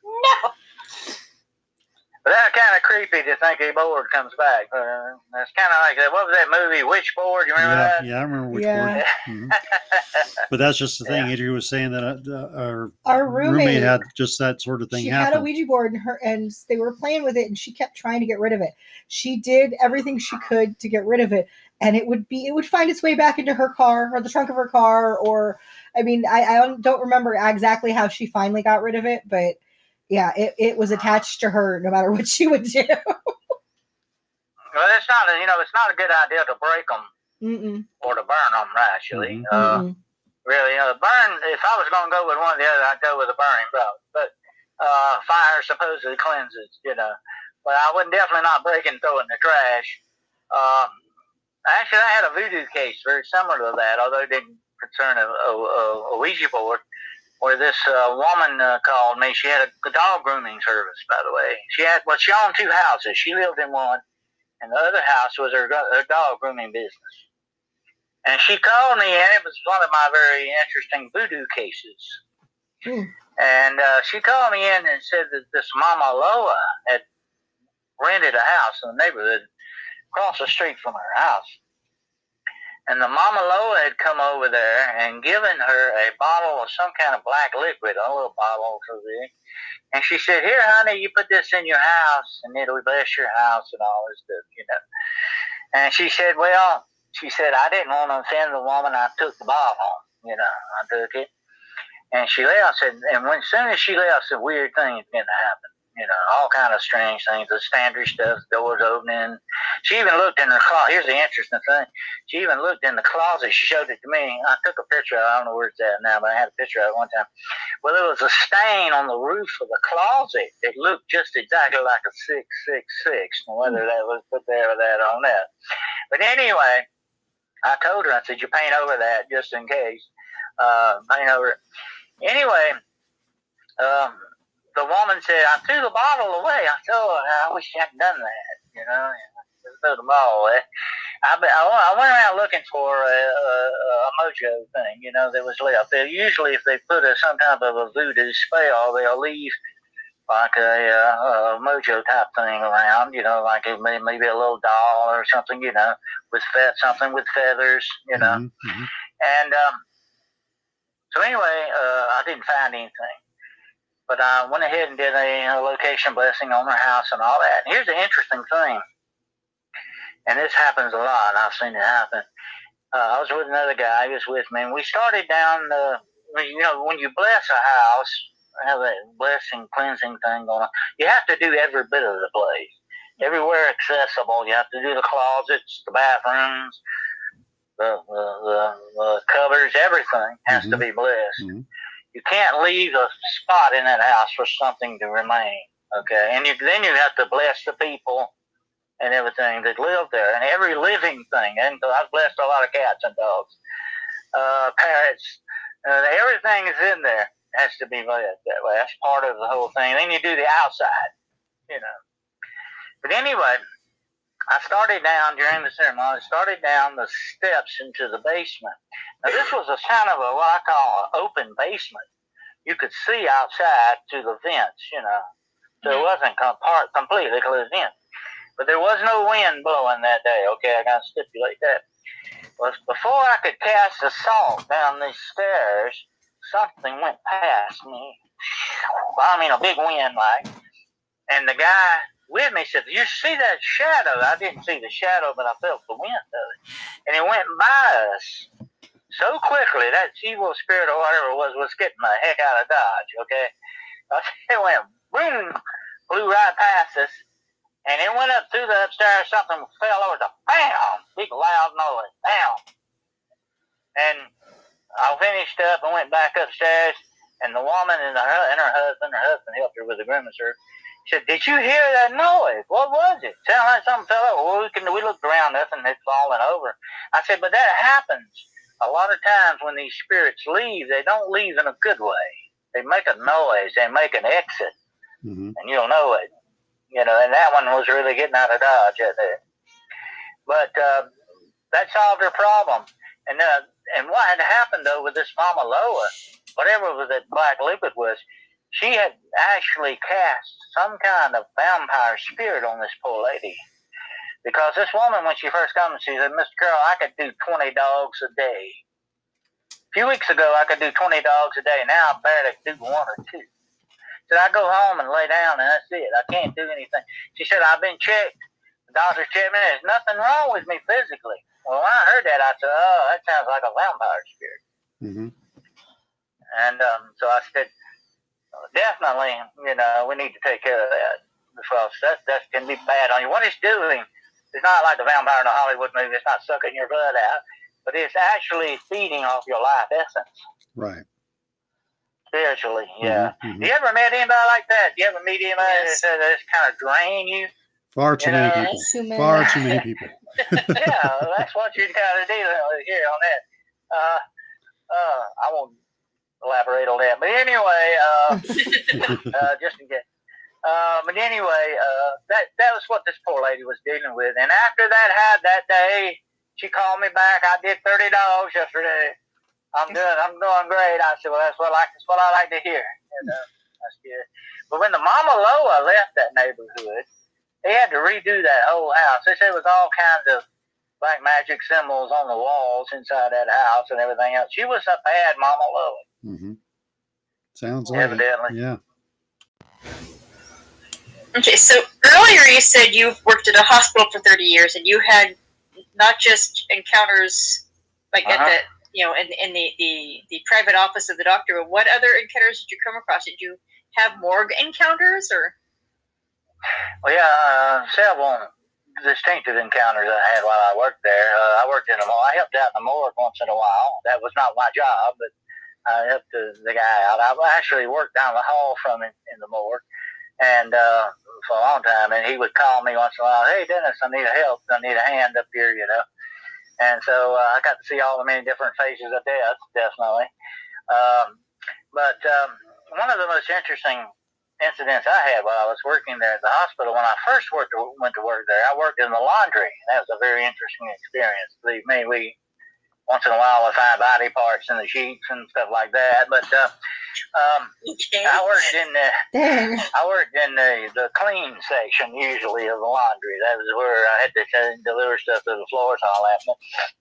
no. But that's kind of creepy to think a board comes back. Uh, that's kind of like that. What was that movie, Witchboard? You remember Yeah, that? yeah, I remember which Yeah. word. Mhm. But that's just the thing. Adrian was saying that uh, our Our roommate, roommate, had just that sort of thing she happen. had a Ouija board and her and they were playing with it and she kept trying to get rid of it. She did everything she could to get rid of it. And it would be it would find its way back into her car or the trunk of her car or I mean I, I don't- don't remember exactly how she finally got rid of it, but yeah, it, it was attached to her no matter what she would do. Well, it's not. A, you know, it's not a good idea to break them Mm-mm, or to burn them. Actually, Mhm. uh, really, you know, burn. If I was going to go with one or the other, I'd go with a burning route. But uh, fire supposedly cleanses. You know, but I wouldn't definitely not break and throw in the trash. Um, actually, I had a voodoo case very similar to that, although it didn't concern a, a, a Ouija board. Where this uh, woman uh, called me. She had a dog grooming service, by the way. She had well, she owned two houses. She lived in one, and the other house was her, her dog grooming business. And she called me, and it was one of my very interesting voodoo cases. Hmm. And uh, she called me in and said that this Mama Loa had rented a house in the neighborhood across the street from her house. And the Mama Loa had come over there and given her a bottle of some kind of black liquid, a little bottle so big. And she said, Here, honey, you put this in your house and it'll bless your house and all this stuff, you know. And she said, Well, she said, I didn't want to offend the woman. I took the bottle, you know, I took it. And she left, said, and when as soon as she left, some weird things began to happen you know, all kind of strange things, the standard stuff, doors opening. She even looked in her closet. Here's the interesting thing. She even looked in the closet. She showed it to me. I took a picture. I don't know where it's at now, but I had a picture of it one time. Well, there was a stain on the roof of the closet. It looked just exactly like a 666, whether that was put there or that on that. But anyway, I told her, I said, you paint over that just in case. Uh, paint over it. Anyway, um, the woman said, I threw the bottle away. I said, oh, I wish you hadn't done that, you know. Just threw the bottle away. I, I went around looking for a, a, a mojo thing, you know, that was left. They, usually, if they put a, some type of a voodoo spell, they'll leave like a, a, a mojo type thing around, you know, like may, maybe a little doll or something, you know, with fe- something with feathers, you know. Mhm, mhm. And um, so anyway, uh, I didn't find anything. But I went ahead and did a, a location blessing on their house and all that. And here's the interesting thing, and this happens a lot. I've seen it happen. Uh, I was with another guy. He was with me, and we started down the. You know, when you bless a house, have that blessing cleansing thing going on. You have to do every bit of the place, everywhere accessible. You have to do the closets, the bathrooms, the the, the, the covers, everything has to Mhm. be blessed. Mhm. You can't leave a spot in that house for something to remain. Okay, and you, then you have to bless the people and everything that live there, and every living thing. And I've blessed a lot of cats and dogs, uh, parrots. Uh, everything is in there has to be blessed that way. That's part of the whole thing. Then you do the outside, you know. But anyway, I started down during the ceremony. I started down the steps into the basement. Now this was a kind of a what I call an open basement. You could see outside to the vents, you know, so it mm-hmm. wasn't com- part completely closed in. But there was no wind blowing that day. Okay, I gotta stipulate that. Was before I could cast the salt down these stairs, something went past me. I mean, a big wind, like. And the guy with me said, "You see that shadow?" I didn't see the shadow, but I felt the wind of it, and it went by us so quickly that evil spirit or whatever it was was getting the heck out of dodge. Okay, <laughs> it went boom, flew right past us, and it went up through the upstairs. Something fell over the bam, big loud noise, bam, and I finished up and went back upstairs. And the woman and her and her husband, her husband helped her with the Said, "Did you hear that noise? What was it? Sounded like something fell over." Well, we can we looked around, nothing had fallen over. I said, "But that happens a lot of times when these spirits leave. They don't leave in a good way. They make a noise. They make an exit, Mhm. and you'll know it. You know, and that one was really getting out of dodge at that. But uh, that solved her problem. And uh, and what had happened though with this Mama Loa, whatever was that black liquid was, she had actually cast some kind of vampire spirit on this poor lady. Because this woman, when she first comes, she said, Mr. Carroll, I could do 20 dogs a day. A few weeks ago, I could do 20 dogs a day. Now I barely do one or two. Said, I go home and lay down and that's it. I can't do anything. She said, I've been checked. The doctor checked me. There's nothing wrong with me physically. Well, when I heard that, I said, oh, that sounds like a vampire spirit. Mhm. And um, so I said, definitely, you know, we need to take care of that because that that can be bad on you. What it's doing is not like the vampire in the Hollywood movie. It's not sucking your blood out, but it's actually feeding off your life essence Right. spiritually. Yeah. Mhm, mhm. You ever met anybody like that? You ever meet anybody Yes. that that just kind of drain you? Far too You many know, people. Too many. Far too <laughs> many people. yeah, that's what you're kind of dealing here on that. Uh, uh, I won't elaborate on that. But anyway, uh, <laughs> <laughs> uh, just in case. Uh, but anyway, uh, that that was what this poor lady was dealing with. And after that had that day, she called me back. I did thirty dollars yesterday. I'm doing I'm doing great. I said, well, that's what I like. That's what I like to hear. And, uh, that's good. But when the Mama Loa left that neighborhood, they had to redo that whole house. They said it was all kinds of black magic symbols on the walls inside that house and everything else. She was a bad Mama Loa. Hmm Sounds like it. Evidently. Yeah. Okay, so earlier you said you worked at a hospital for 30 years and you had not just encounters like Uh-huh. at the, you know, in, in the, the, the private office of the doctor, but what other encounters did you come across? Did you have morgue encounters or? Well, yeah, uh, several distinctive encounters I had while I worked there. Uh, I worked in the morgue. I helped out in the morgue once in a while. That was not my job, but I helped the, the guy out. I actually worked down the hall from him in the morgue, and uh, for a long time. And he would call me once in a while. Hey, Dennis, I need a help. I need a hand up here, you know. And so uh, I got to see all the many different faces of death, definitely. Um, but um, one of the most interesting incidents I had while I was working there at the hospital, when I first worked, went to work there, I worked in the laundry. That was a very interesting experience. Believe me, we once in a while we find body parts in the sheets and stuff like that. But uh, um, Okay. I worked in the Dang. <laughs> I worked in the, the clean section usually of the laundry. That was where I had to t- deliver stuff to the floors and all that. But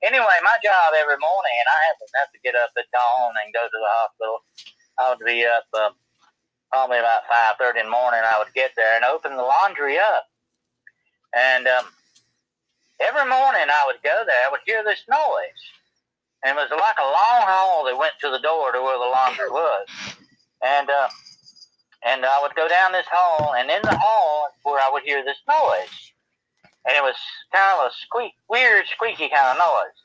anyway, my job every morning, and I have to, have to get up at dawn and go to the hospital. I would be up uh, probably about five thirty in the morning. I would get there and open the laundry up, and um, every morning I would go there. I would hear this noise, and it was like a long hall that went to the door to where the laundry was, and. Uh, and I would go down this hall, and in the hall where I would hear this noise, and it was kind of a squeak, weird, squeaky kind of noise.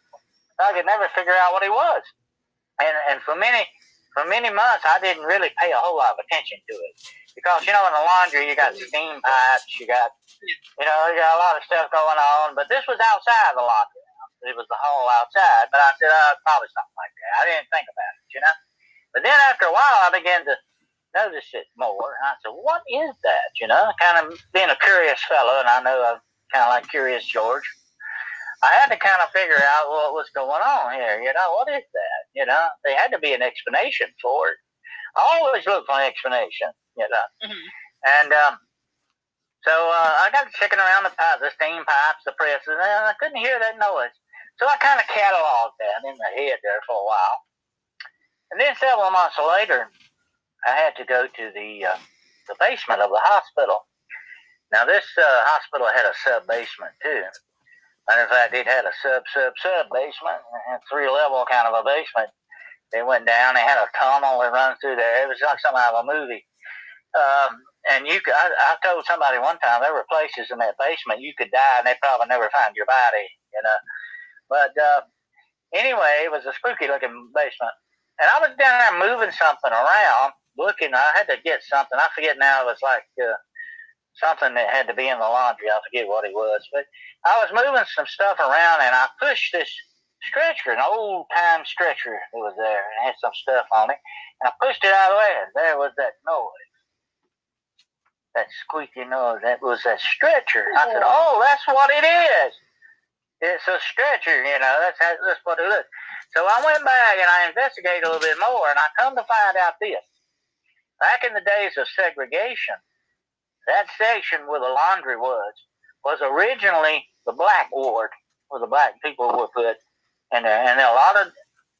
I could never figure out what it was, and and for many for many months I didn't really pay a whole lot of attention to it because you know in the laundry you got steam pipes, you got you know you got a lot of stuff going on, but this was outside the laundry. It was the hall outside, but I said uh, probably something like that. I didn't think about it, you know. But then after a while, I began to notice it more. And I said, what is that? You know, kind of being a curious fellow, and I know I'm kind of like Curious George. I had to kind of figure out what was going on here. You know, what is that? You know, there had to be an explanation for it. I always look for an explanation, you know. Mhm. And um, so uh, I got checking around the pipes, the steam pipes, the presses, and I couldn't hear that noise. So I kind of cataloged that in my head there for a while. And then several months later, I had to go to the uh, the basement of the hospital. Now this uh, hospital had a sub basement too. Matter of fact, it had a sub sub sub basement, and three level kind of a basement. They went down. They had a tunnel that runs through there. It was like some out of a movie. Um, and you could, I, I told somebody one time there were places in that basement you could die and they probably never find your body, you know. But uh, anyway, it was a spooky looking basement. And I was down there moving something around, looking. I had to get something. I forget now. It was like uh, something that had to be in the laundry. I forget what it was. But I was moving some stuff around, and I pushed this stretcher, an old time stretcher that was there, and had some stuff on it. And I pushed it out of the way, and there was that noise. That squeaky noise. That was that stretcher. I said, "Oh, that's what it is. It's a stretcher. You know, that's how, that's what it is." So I went back and I investigated a little bit more, and I come to find out this. Back in the days of segregation, that section where the laundry was was originally the black ward, where the black people were put, and there, and a lot of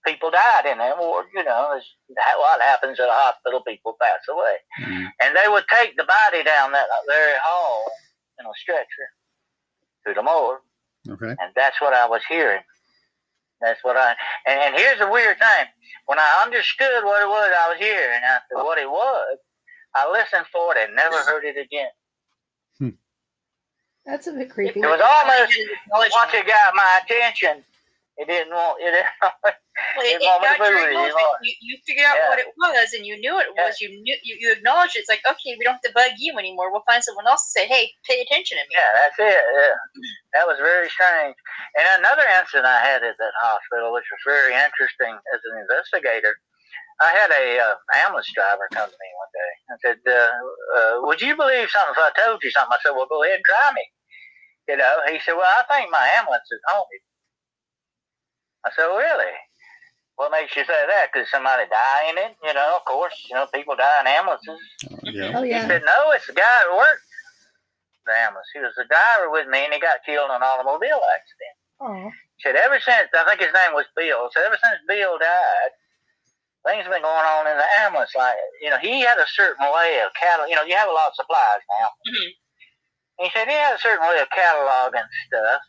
people died in that ward. You know, it's what happens at a hospital. People pass away, Mhm. and they would take the body down that very hall in a stretcher to the morgue. Okay. And that's what I was hearing. That's what I and, and here's the weird thing. When I understood what it was I was hearing, I said what it was, I listened for it and never heard it again. Hmm. That's a bit creepy. It was almost Knowledge- once it got my attention, <laughs> it didn't want it didn't <laughs> Well, it, it got be your moving acknowledgement. anymore. You, you figured out Yeah. what it was, and you knew it Yeah. was. You knew you, you acknowledged it. It's like okay, we don't have to bug you anymore. We'll find someone else to say, hey, pay attention to me. Yeah, that's it. Yeah. That was very strange. And another incident I had at that hospital, which was very interesting as an investigator, I had a uh, ambulance driver come to me one day and said, uh, uh, "Would you believe something if I told you something?" I said, "Well, go ahead and try me." You know, he said, "Well, I think my ambulance is haunted." I said, "Really? What makes you say that? Because somebody die in it? You know, of course, you know, people die in ambulances." yeah. Oh He said, "No, it's the guy that worked the ambulance. He was the driver with me, and he got killed in an automobile accident." Oh. He said, "Ever since I think his name was Bill. So ever since Bill died." Things have been going on in the ambulance. Like, you know, he had a certain way of catalog. You know, you have a lot of supplies now. Mhm. He said he had a certain way of cataloging stuff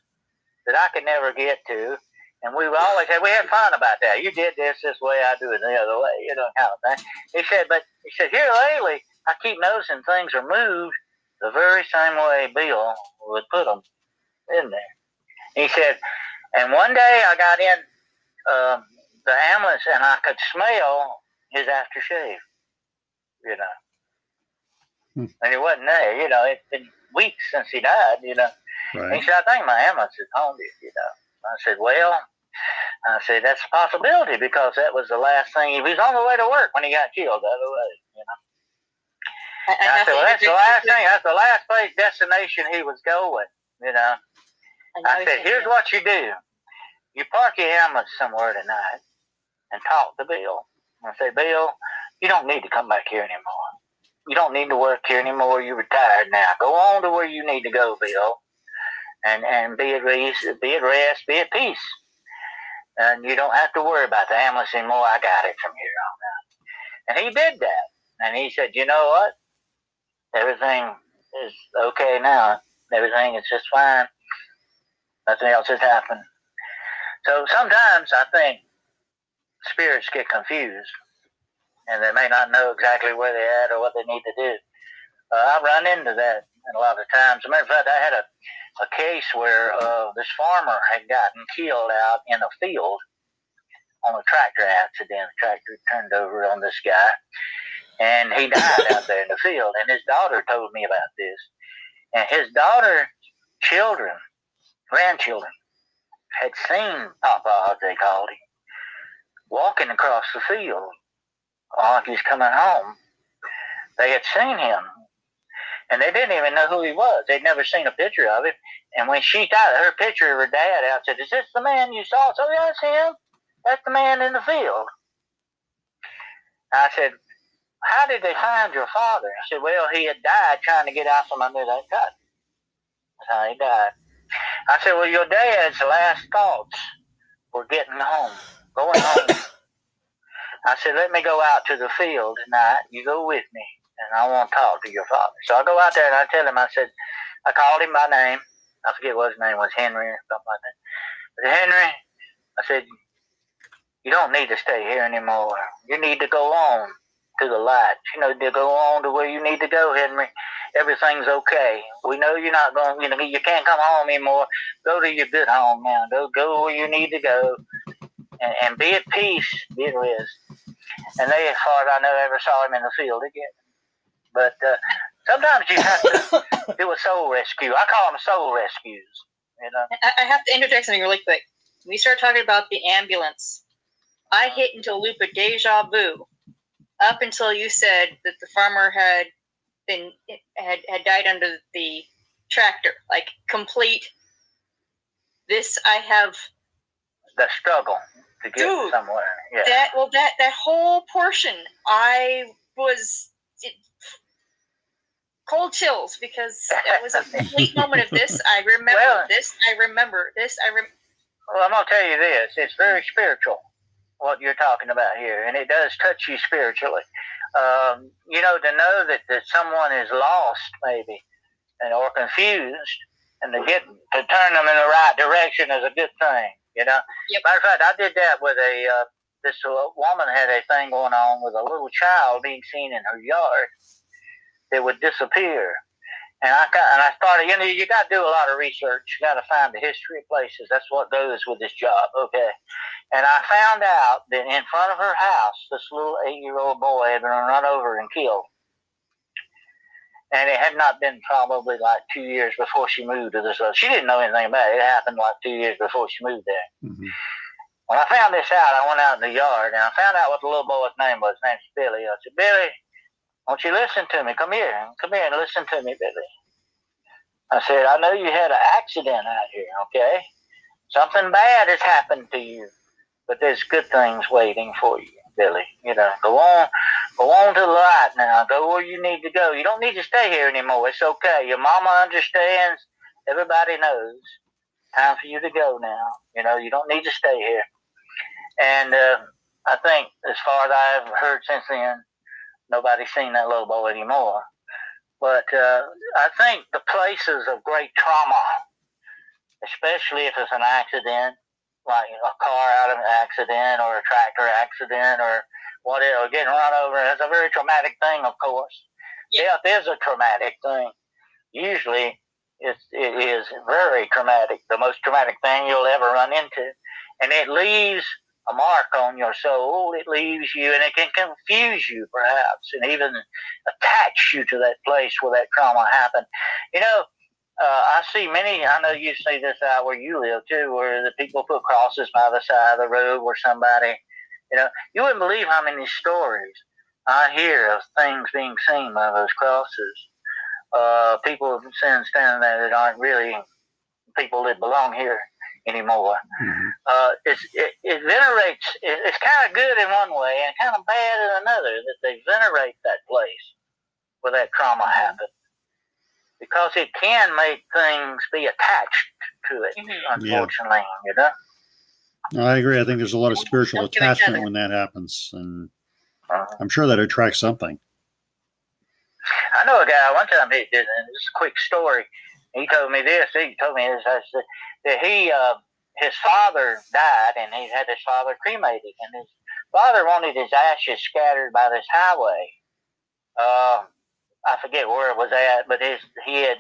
that I could never get to. And we would always had, we had fun about that. You did this this way, I do it the other way, you know, kind of thing. He said, but he said, here lately, I keep noticing things are moved the very same way Bill would put them in there. He said, and one day I got in um, the ambulance and I could smell his aftershave, you know. Hmm. And he wasn't there, you know. It's been weeks since he died, you know. Right. He said, I think my ambulance is haunted, you know. I said, well, I said, that's a possibility because that was the last thing. He was on the way to work when he got killed the other way, you know. I, I And I have said, well, that's the last thing. That's the last place destination he was going, you know. I I said, here's thinking- what you do. You park your ambulance somewhere tonight and talk to Bill. And say, Bill, you don't need to come back here anymore. You don't need to work here anymore. You're retired now. Go on to where you need to go, Bill. And and be at rest, be at rest, be at peace. And you don't have to worry about the ambulance anymore. I got it from here on out. And he did that. And he said, you know what? Everything is okay now. Everything is just fine. Nothing else has happened. So sometimes I think spirits get confused and they may not know exactly where they're at or what they need to do. Uh, I run into that a lot of times. As a matter of fact, I had a, a case where uh, this farmer had gotten killed out in a field on a tractor accident. The tractor turned over on this guy and he died out there in the field. And his daughter told me about this. And his daughter, children, grandchildren, had seen Papa, as they called him, walking across the field while he was coming home. They had seen him, and they didn't even know who he was. They'd never seen a picture of him. And when she got her picture of her dad out, said, "Is this the man you saw?" So yeah, that's him. That's the man in the field. I said, "How did they find your father?" I said, "Well, he had died trying to get out from under that cut. That's how he died." I said, Well, your dad's last thoughts were getting home, going home. <coughs> I said, Let me go out to the field tonight. You go with me, and I want to talk to your father. So I go out there and I tell him, I said, I called him by name. I forget what his name was, Henry or something like that. I said, Henry, I said, You don't need to stay here anymore. You need to go on to the light. You know, to go on to where you need to go, Henry everything's okay. We know you're not going, you know, you can't come home anymore. Go to your good home now. Go, go where you need to go, and, and be at peace, be at rest. And they, as far as I know, ever saw him in the field again. But uh, sometimes you have to do a soul rescue. I call them soul rescues. You know, I, I have to interject something really quick. We started talking about the ambulance, I hit into a loop of deja vu up until you said that the farmer had been had had died under the tractor, like complete. This I have the struggle to get Dude, somewhere. Yeah. that well that that whole portion I was cold chills because it was a complete moment of this. I remember Well- this. I remember this. I rem- Well, I'm gonna tell you this: it's very spiritual what you're talking about here, and it does touch you spiritually. Um, you know, to know that, that someone is lost, maybe, and or confused, and to get to turn them in the right direction is a good thing. You know. Yep. Matter of fact, I did that with a uh, this woman had a thing going on with a little child being seen in her yard that would disappear. And I got, and I started, you know, you got to do a lot of research. You got to find the history of places. That's what goes with this job, okay? And I found out that in front of her house, this little eight-year-old boy had been run over and killed. And it had not been probably like two years before she moved to this. She didn't know anything about it. It happened like two years before she moved there. Mhm. when I found this out, I went out in the yard and I found out what the little boy's name was. His name's Billy. I said, Billy, won't you listen to me? Come here. Come here and listen to me, Billy. I said, I know you had an accident out here, okay? Something bad has happened to you, but there's good things waiting for you, Billy. You know, go on, go on to the light now. Go where you need to go. You don't need to stay here anymore. It's okay. Your mama understands. Everybody knows. Time for you to go now. You know, you don't need to stay here. And uh, I think, as far as I've heard since then, nobody's seen that little boy anymore. But uh, I think the places of great trauma, especially if it's an accident, like a car out of an accident or a tractor accident or whatever, getting run over, that's a very traumatic thing, of course. Yeah. Death is a traumatic thing. Usually, it's, it is very traumatic, the most traumatic thing you'll ever run into. And it leaves a mark on your soul. It leaves you, and it can confuse you, perhaps, and even attach you to that place where that trauma happened. You know, uh, I see many. I know you see this out where you live too, where the people put crosses by the side of the road where somebody, you know, you wouldn't believe how many stories I hear of things being seen by those crosses. Uh, people standing standing there that aren't really people that belong here anymore Mhm. uh, it's, it, it venerates, it, it's kind of good in one way and kind of bad in another that they venerate that place where that trauma happened. Because it can make things be attached to it, Mhm. unfortunately, you know? I agree. I think there's a lot of spiritual Don't give each attachment when that happens, and Uh, I'm sure that attracts something. I know a guy one time he did, and this is a quick story. He told me this. He told me this. I said that he, uh, his father died, and he had his father cremated, and his father wanted his ashes scattered by this highway. Uh, I forget where it was at, but his he had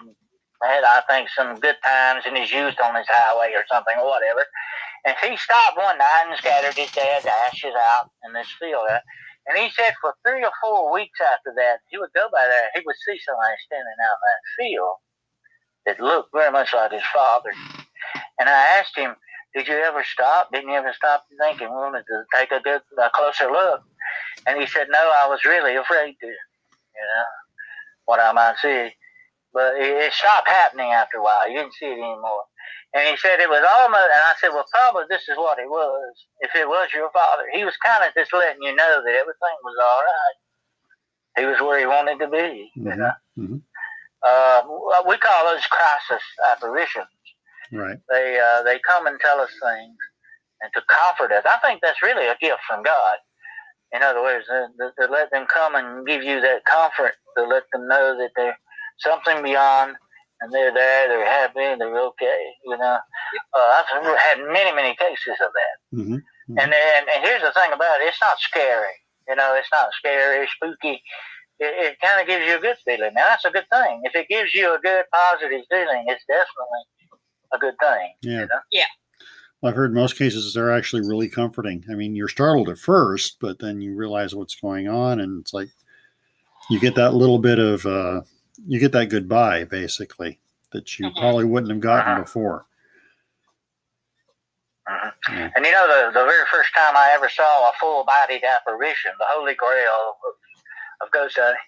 had I think some good times in his youth on this highway or something or whatever. And he stopped one night and scattered his dad's ashes out in this field. And he said for three or four weeks after that, he would go by there. He would see somebody standing out in that field that looked very much like his father. And I asked him, "Did you ever stop? Didn't you ever stop thinking, wanted to take a good, a closer look?" And he said, "No, I was really afraid to. You know what I might see." But it, it stopped happening after a while. You didn't see it anymore. And he said it was almost, and I said, well, probably this is what it was. If it was your father, he was kind of just letting you know that everything was all right. He was where he wanted to be. You Mhm, know, mhm. Uh, we call those crisis apparitions. Right. They uh, they come and tell us things and to comfort us. I think that's really a gift from God. In other words, uh, to, to let them come and give you that comfort, to let them know that there's something beyond, and they're there, they're happy, they're okay. You know, uh, I've had many, many cases of that. hmm And, and and here's the thing about it: it's not scary. You know, it's not scary, spooky. It, it kind of gives you a good feeling. Now that's a good thing. If it gives you a good, positive feeling, it's definitely a good thing. Yeah. You know? Well, I've heard most cases they're actually really comforting. I mean, you're startled at first, but then you realize what's going on, and it's like you get that little bit of uh, you get that goodbye basically that you Mhm. probably wouldn't have gotten Uh-huh. before. Mhm. Yeah. And you know, the, the very first time I ever saw a full bodied apparition, the Holy Grail of, ghost hunting,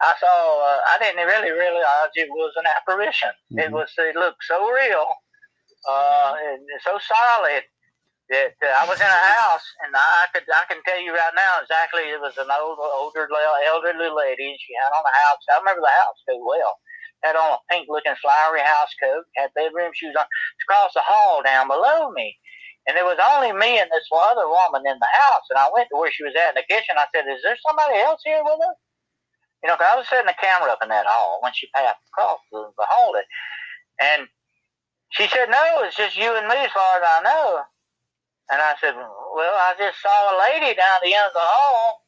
I saw, uh, I didn't really realize it was an apparition. It Mhm. was, it looked so real, uh, and so solid that uh, I was in a house and I could, I can tell you right now exactly it was an old, older, elderly lady and she had on a house. I remember the house coat well. Had on a pink looking flowery house coat, had bedroom shoes on. It's across the hall down below me. And it was only me and this other woman in the house. And I went to where she was at in the kitchen. I said, Is there somebody else here with us? You know, 'cause I was setting the camera up in that hall when she passed across the, the hall. And she said, No, it's just you and me as far as I know. And I said, Well, I just saw a lady down the end of the hall.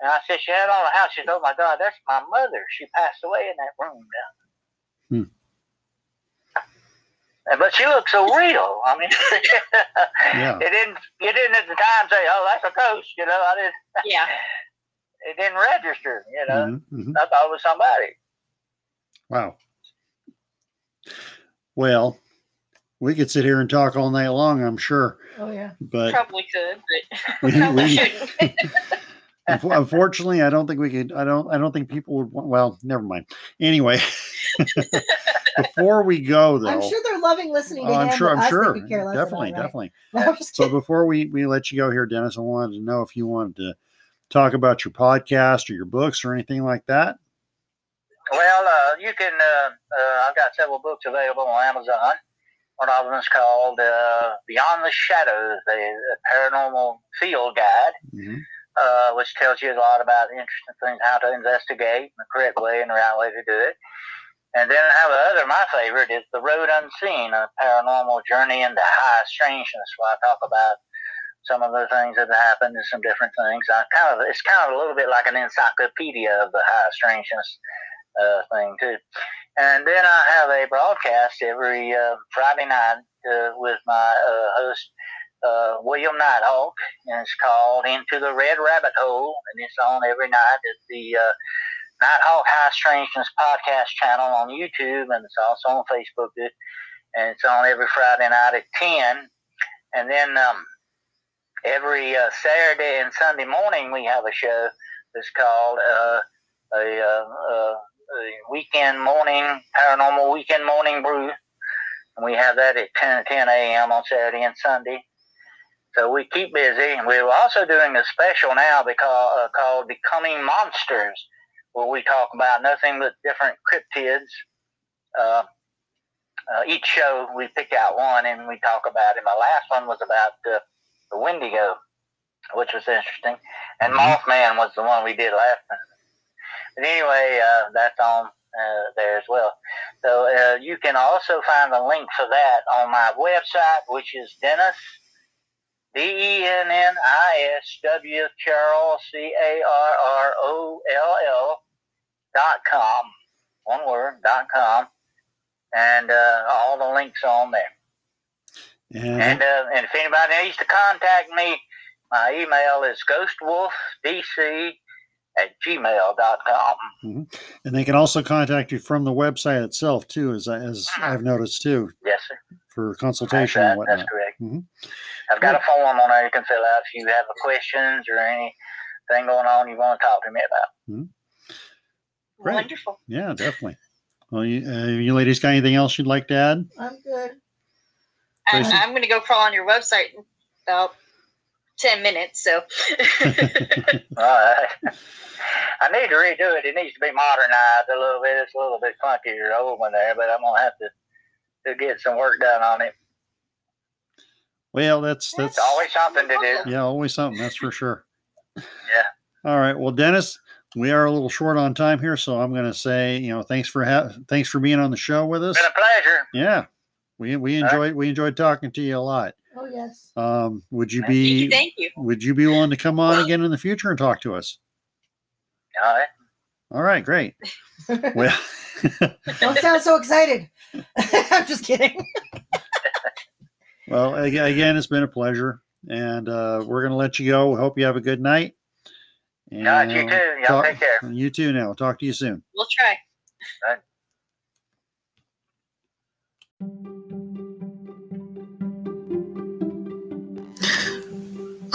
And I said, She had on a house. She said, Oh my God, that's my mother. She passed away in that room down Hmm. There. But she looked so real. I mean, <laughs> Yeah. it didn't. You didn't at the time say, "Oh, that's a ghost." You know, I didn't. <laughs> Yeah. It didn't register. You know, Mhm, mhm. I thought it was somebody. Wow. Well, we could sit here and talk all night long. I'm sure, Oh yeah. but Probably could, but <laughs> We- we- shouldn't. unf- unfortunately, I don't think we could. I don't. I don't think people would. Want, well, never mind. Anyway, <laughs> before we go, <laughs> though, I'm sure they're loving listening to oh, I'm sure. I'm sure. could about, Definitely, right? definitely. <laughs> No, I'm just So before we we let you go here, Dennis, I wanted to know if you wanted to talk about your podcast or your books or anything like that. Well, uh, you can. Uh, uh, I've got several books available on Amazon. One of them is called uh, Beyond the Shadows, a, a paranormal field guide, hmm uh, which tells you a lot about interesting things, how to investigate in the correct way and the right way to do it. And then I have another, my favorite is The Road Unseen, a paranormal journey into high strangeness, where I talk about some of the things that happened and some different things. I kind of, it's kind of a little bit like an encyclopedia of the high strangeness uh, thing too. And then I have a broadcast every uh, Friday night uh, with my uh, host uh, William Nighthawk, and it's called Into the Red Rabbit Hole, and it's on every night at the uh, Nighthawk High Strangeness podcast channel on YouTube, and it's also on Facebook. And it's on every Friday night at ten. And then um, every uh, Saturday and Sunday morning we have a show that's called uh, a, uh, uh, a weekend morning paranormal weekend morning brew, and we have that at 10 10 a.m. on Saturday and Sunday. So we keep busy, and we're also doing a special now because uh, called Becoming Monsters, where we talk about nothing but different cryptids. Uh, uh, each show we pick out one and we talk about it. My last one was about the Wendigo, which was interesting, and Mothman was the one we did last time. But anyway, uh, that's on uh, there as well. So uh, you can also find a link for that on my website, which is Dennis D E N N I S W C A R R O L L dot com. One word dot com, and uh, all the links on there. And And uh, and if anybody needs to contact me, my email is ghostwolfdc at gmail.com. and they can also contact you from the website itself too, as as I've noticed too, Yes, sir. for That's, consultation that, and whatnot. that's correct. Mhm. I've got a form on there you can fill out if you have questions or anything going on you want to talk to me about. Great. Wonderful. Yeah, definitely. Well, you, uh, you ladies got anything else you'd like to add? I'm good. I'm, I'm going to go crawl on your website in about 10 minutes. So, <laughs> All right. I need to redo it. It needs to be modernized a little bit. It's a little bit clunky or old one there, but I'm gonna have to to get some work done on it. Well, that's that's It's always something to do. yeah, always something. That's for sure. Yeah. All right. Well, Dennis, we are a little short on time here, so I'm going to say, you know, thanks for ha- thanks for being on the show with us. Been a pleasure. Yeah, we we All right. enjoyed we enjoyed talking to you a lot. Oh yes. Um, would you thank you. be Thank you. would you be willing to come on again in the future and talk to us? All right. All right, great. <laughs> Well, Don't sound so excited. <laughs> I'm just kidding. <laughs> well, again, it's been a pleasure, and uh, we're going to let you go. We hope you have a good night. And All right, you too. Y'all talk- take care. You too. Now, talk to you soon. We'll try.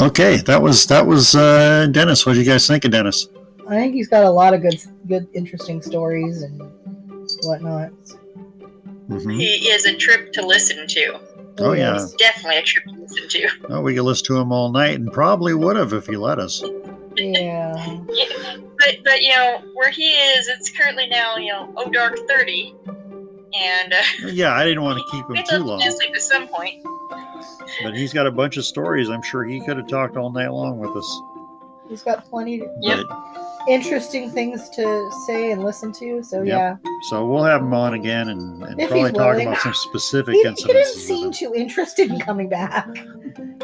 Okay, that was that was uh, Dennis. What do you guys think of Dennis? I think he's got a lot of good, good, interesting stories and whatnot. Mhm. He is a trip to listen to. Oh, yeah. yes. Definitely a trip to listen to. <laughs> Oh, we could listen to him all night, and probably would have if he let us. Yeah. Yeah, but but you know where he is, it's currently now you know oh dark thirty, and uh, Yeah, I didn't want to <laughs> keep him we'd too love long, to sleep at some point. but he's got a bunch of stories. I'm sure he could have talked all night long with us. He's got plenty of Yep. But- interesting things to say and listen to. So Yep. yeah, so we'll have him on again and, and probably talk willing. about some specific he, he incidents. didn't seem too interested in coming back.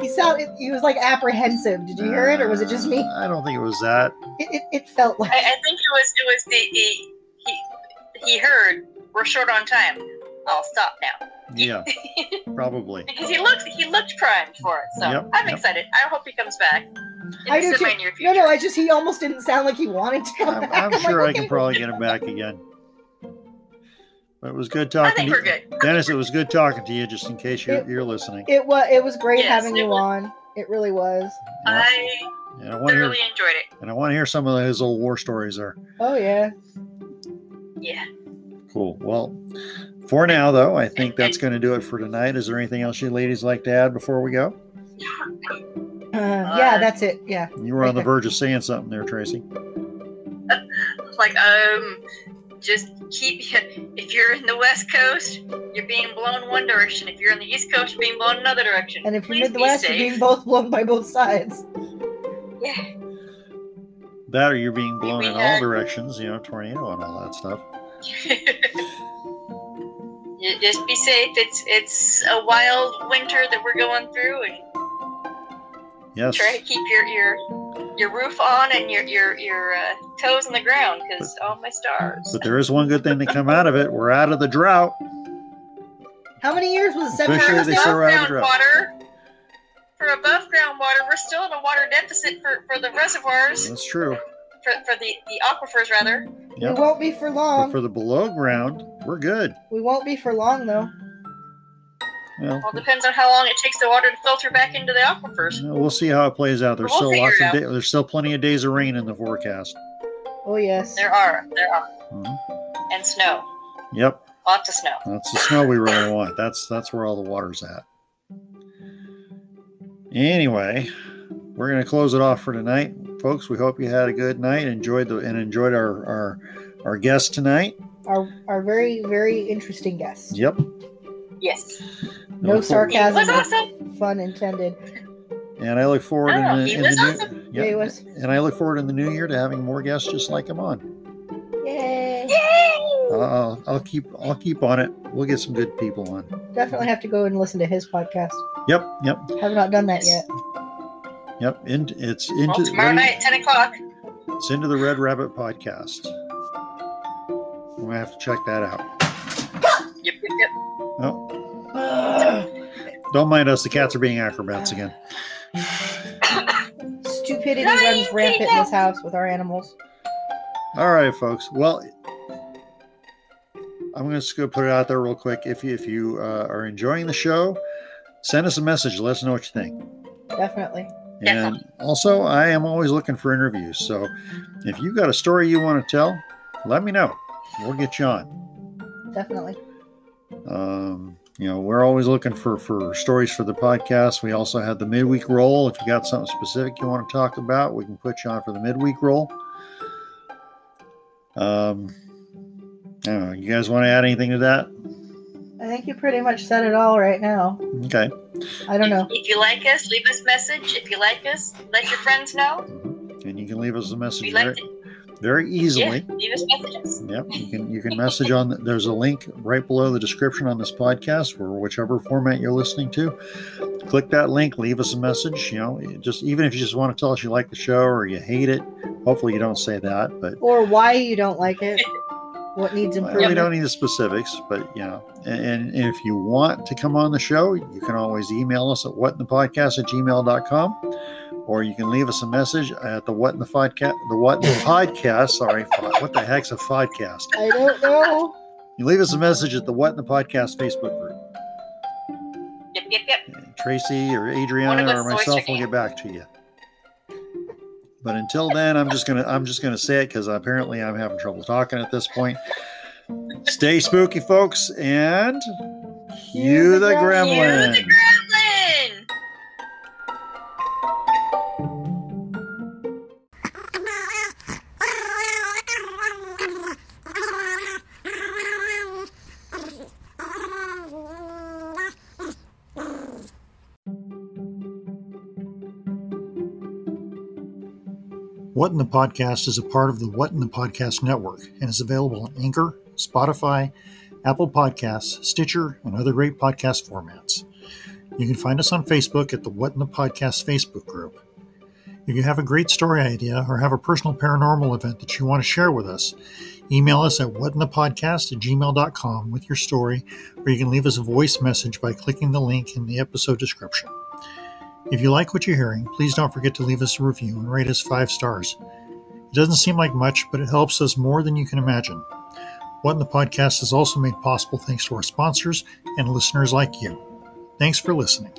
He sounded he was like apprehensive. Did you hear it, or was it just me? Uh, I don't think it was that. It, it, it felt like I, I think it was it was the, the he he heard we're short on time. I'll stop now Yeah, <laughs> probably. because he looked he looked primed for it. So Yep, I'm yep. excited. I hope he comes back. In I the do too. no, no. I just he almost didn't sound like he wanted to come I'm, back. I'm like, sure I okay. can probably get him back again. But it was good I talking think to we're you. good. Dennis, it was good talking to you, just in case you're, you're listening. It was it was great Yes, having you was. on. It really was. Yeah. I And I want to hear enjoyed it. and I want to hear some of his old war stories there. Oh yeah. Yeah. Cool. Well, for now though, I think that's going to do it for tonight. Is there anything else you ladies like to add before we go? Uh, yeah, that's it. Yeah. You were on the verge of saying something there, Tracy. <laughs> Like, um, just keep. <laughs> If you're in the West Coast, you're being blown one direction. If you're in the East Coast, you're being blown another direction. And if you're Please Midwest, be you're being both blown by both sides. Yeah. That or you're being blown We in all directions, you know, tornado and all that stuff. <laughs> Just be safe. It's it's a wild winter that we're going through, and Yes. try to keep your your your roof on and your your your uh, toes on the ground because oh my stars. But there is one good thing to come out of it. We're out of the drought. How many years was it? Seven Officially, years they now? say of ground the drought. water. For above ground water, we're still in a water deficit for, for the reservoirs, That's true. for, for the, the aquifers rather. Yep. We won't be for But long. for the below ground, we're good. we won't be for long though. Well, Well, depends on how long it takes the water to filter back into the aquifers. we'll see how it plays out. There's We'll still lots of out. day, there's still plenty of days of rain in the forecast. Oh yes. There are, there are, Mhm. and snow, Yep, lots of snow. that's the snow we really want. That's that's where all the water's at. Anyway, we're gonna close it off for tonight, folks. We hope you had a good night, enjoyed the and enjoyed our our our guest tonight. Our our very very interesting guest. Yep. Yes, No Look sarcasm. He was awesome. Fun intended. And I look forward Oh, in the, he in was the new, awesome. yep. Yeah, he was. and I look forward in the new year to having more guests just like him on. Yay. yay! Uh, I'll, I'll keep I'll keep on it. We'll get some good people on. Definitely have to go and listen to his podcast. Yep, yep, Have not done that yet. yep. In, it's Well, into tomorrow what night, ten o'clock. it's into the Red Rabbit podcast. I'm gonna have to check that out. Don't mind us. The cats are being acrobats again. <sighs> Stupidity runs rampant in this house with our animals. All right, folks. Well, I'm going to go put it out there real quick. If you if you uh, are enjoying the show, send us a message. Let us know what you think. Definitely. And also, I am always looking for interviews. So if you got a story you want to tell, let me know. We'll get you on. Definitely. Um, you know, we're always looking for for stories for the podcast. We also have the midweek roll. If you got something specific you want to talk about, we can put you on for the midweek roll. Um, I don't know. You guys want to add anything to that? I think you pretty much said it all right now. Okay. I don't know. If you like us, leave us a message. If you like us, let your friends know. Mhm. And you can leave us a message We very, like to, very yeah, easily. leave us messages. Yep, you can you can message on. <laughs> There's a link right below the description on this podcast, or whichever format you're listening to. Click that link, leave us a message. You know, just even if you just want to tell us you like the show or you hate it. Hopefully, you don't say that, but Or why you don't like it. What needs well, we don't need the specifics. But you know, and, and if you want to come on the show, you can always email us at whatinthepodcast at gmail.com. Or you can leave us a message at the what in the podcast, the what in the podcast. Sorry, what the heck's a podcast? I don't know. You leave us a message at the What in the Podcast Facebook group. Yep, yep, yep. Tracy or One Adriana or myself will get back to you. But until then, I'm just gonna I'm just gonna say it because apparently I'm having trouble talking at this point. Stay spooky, folks, and cue the gremlin. You the gremlin! What in the Podcast is a part of the What in the Podcast network and is available on Anchor, Spotify, Apple Podcasts, Stitcher, and other great podcast formats. You can find us on Facebook at the What in the Podcast Facebook group. If you have a great story idea or have a personal paranormal event that you want to share with us, email us at whatinthepodcast at gmail.com with your story, or you can leave us a voice message by clicking the link in the episode description. If you like what you're hearing, please don't forget to leave us a review and rate us five stars. It doesn't seem like much, but it helps us more than you can imagine. What in the Podcast is also made possible thanks to our sponsors and listeners like you. Thanks for listening.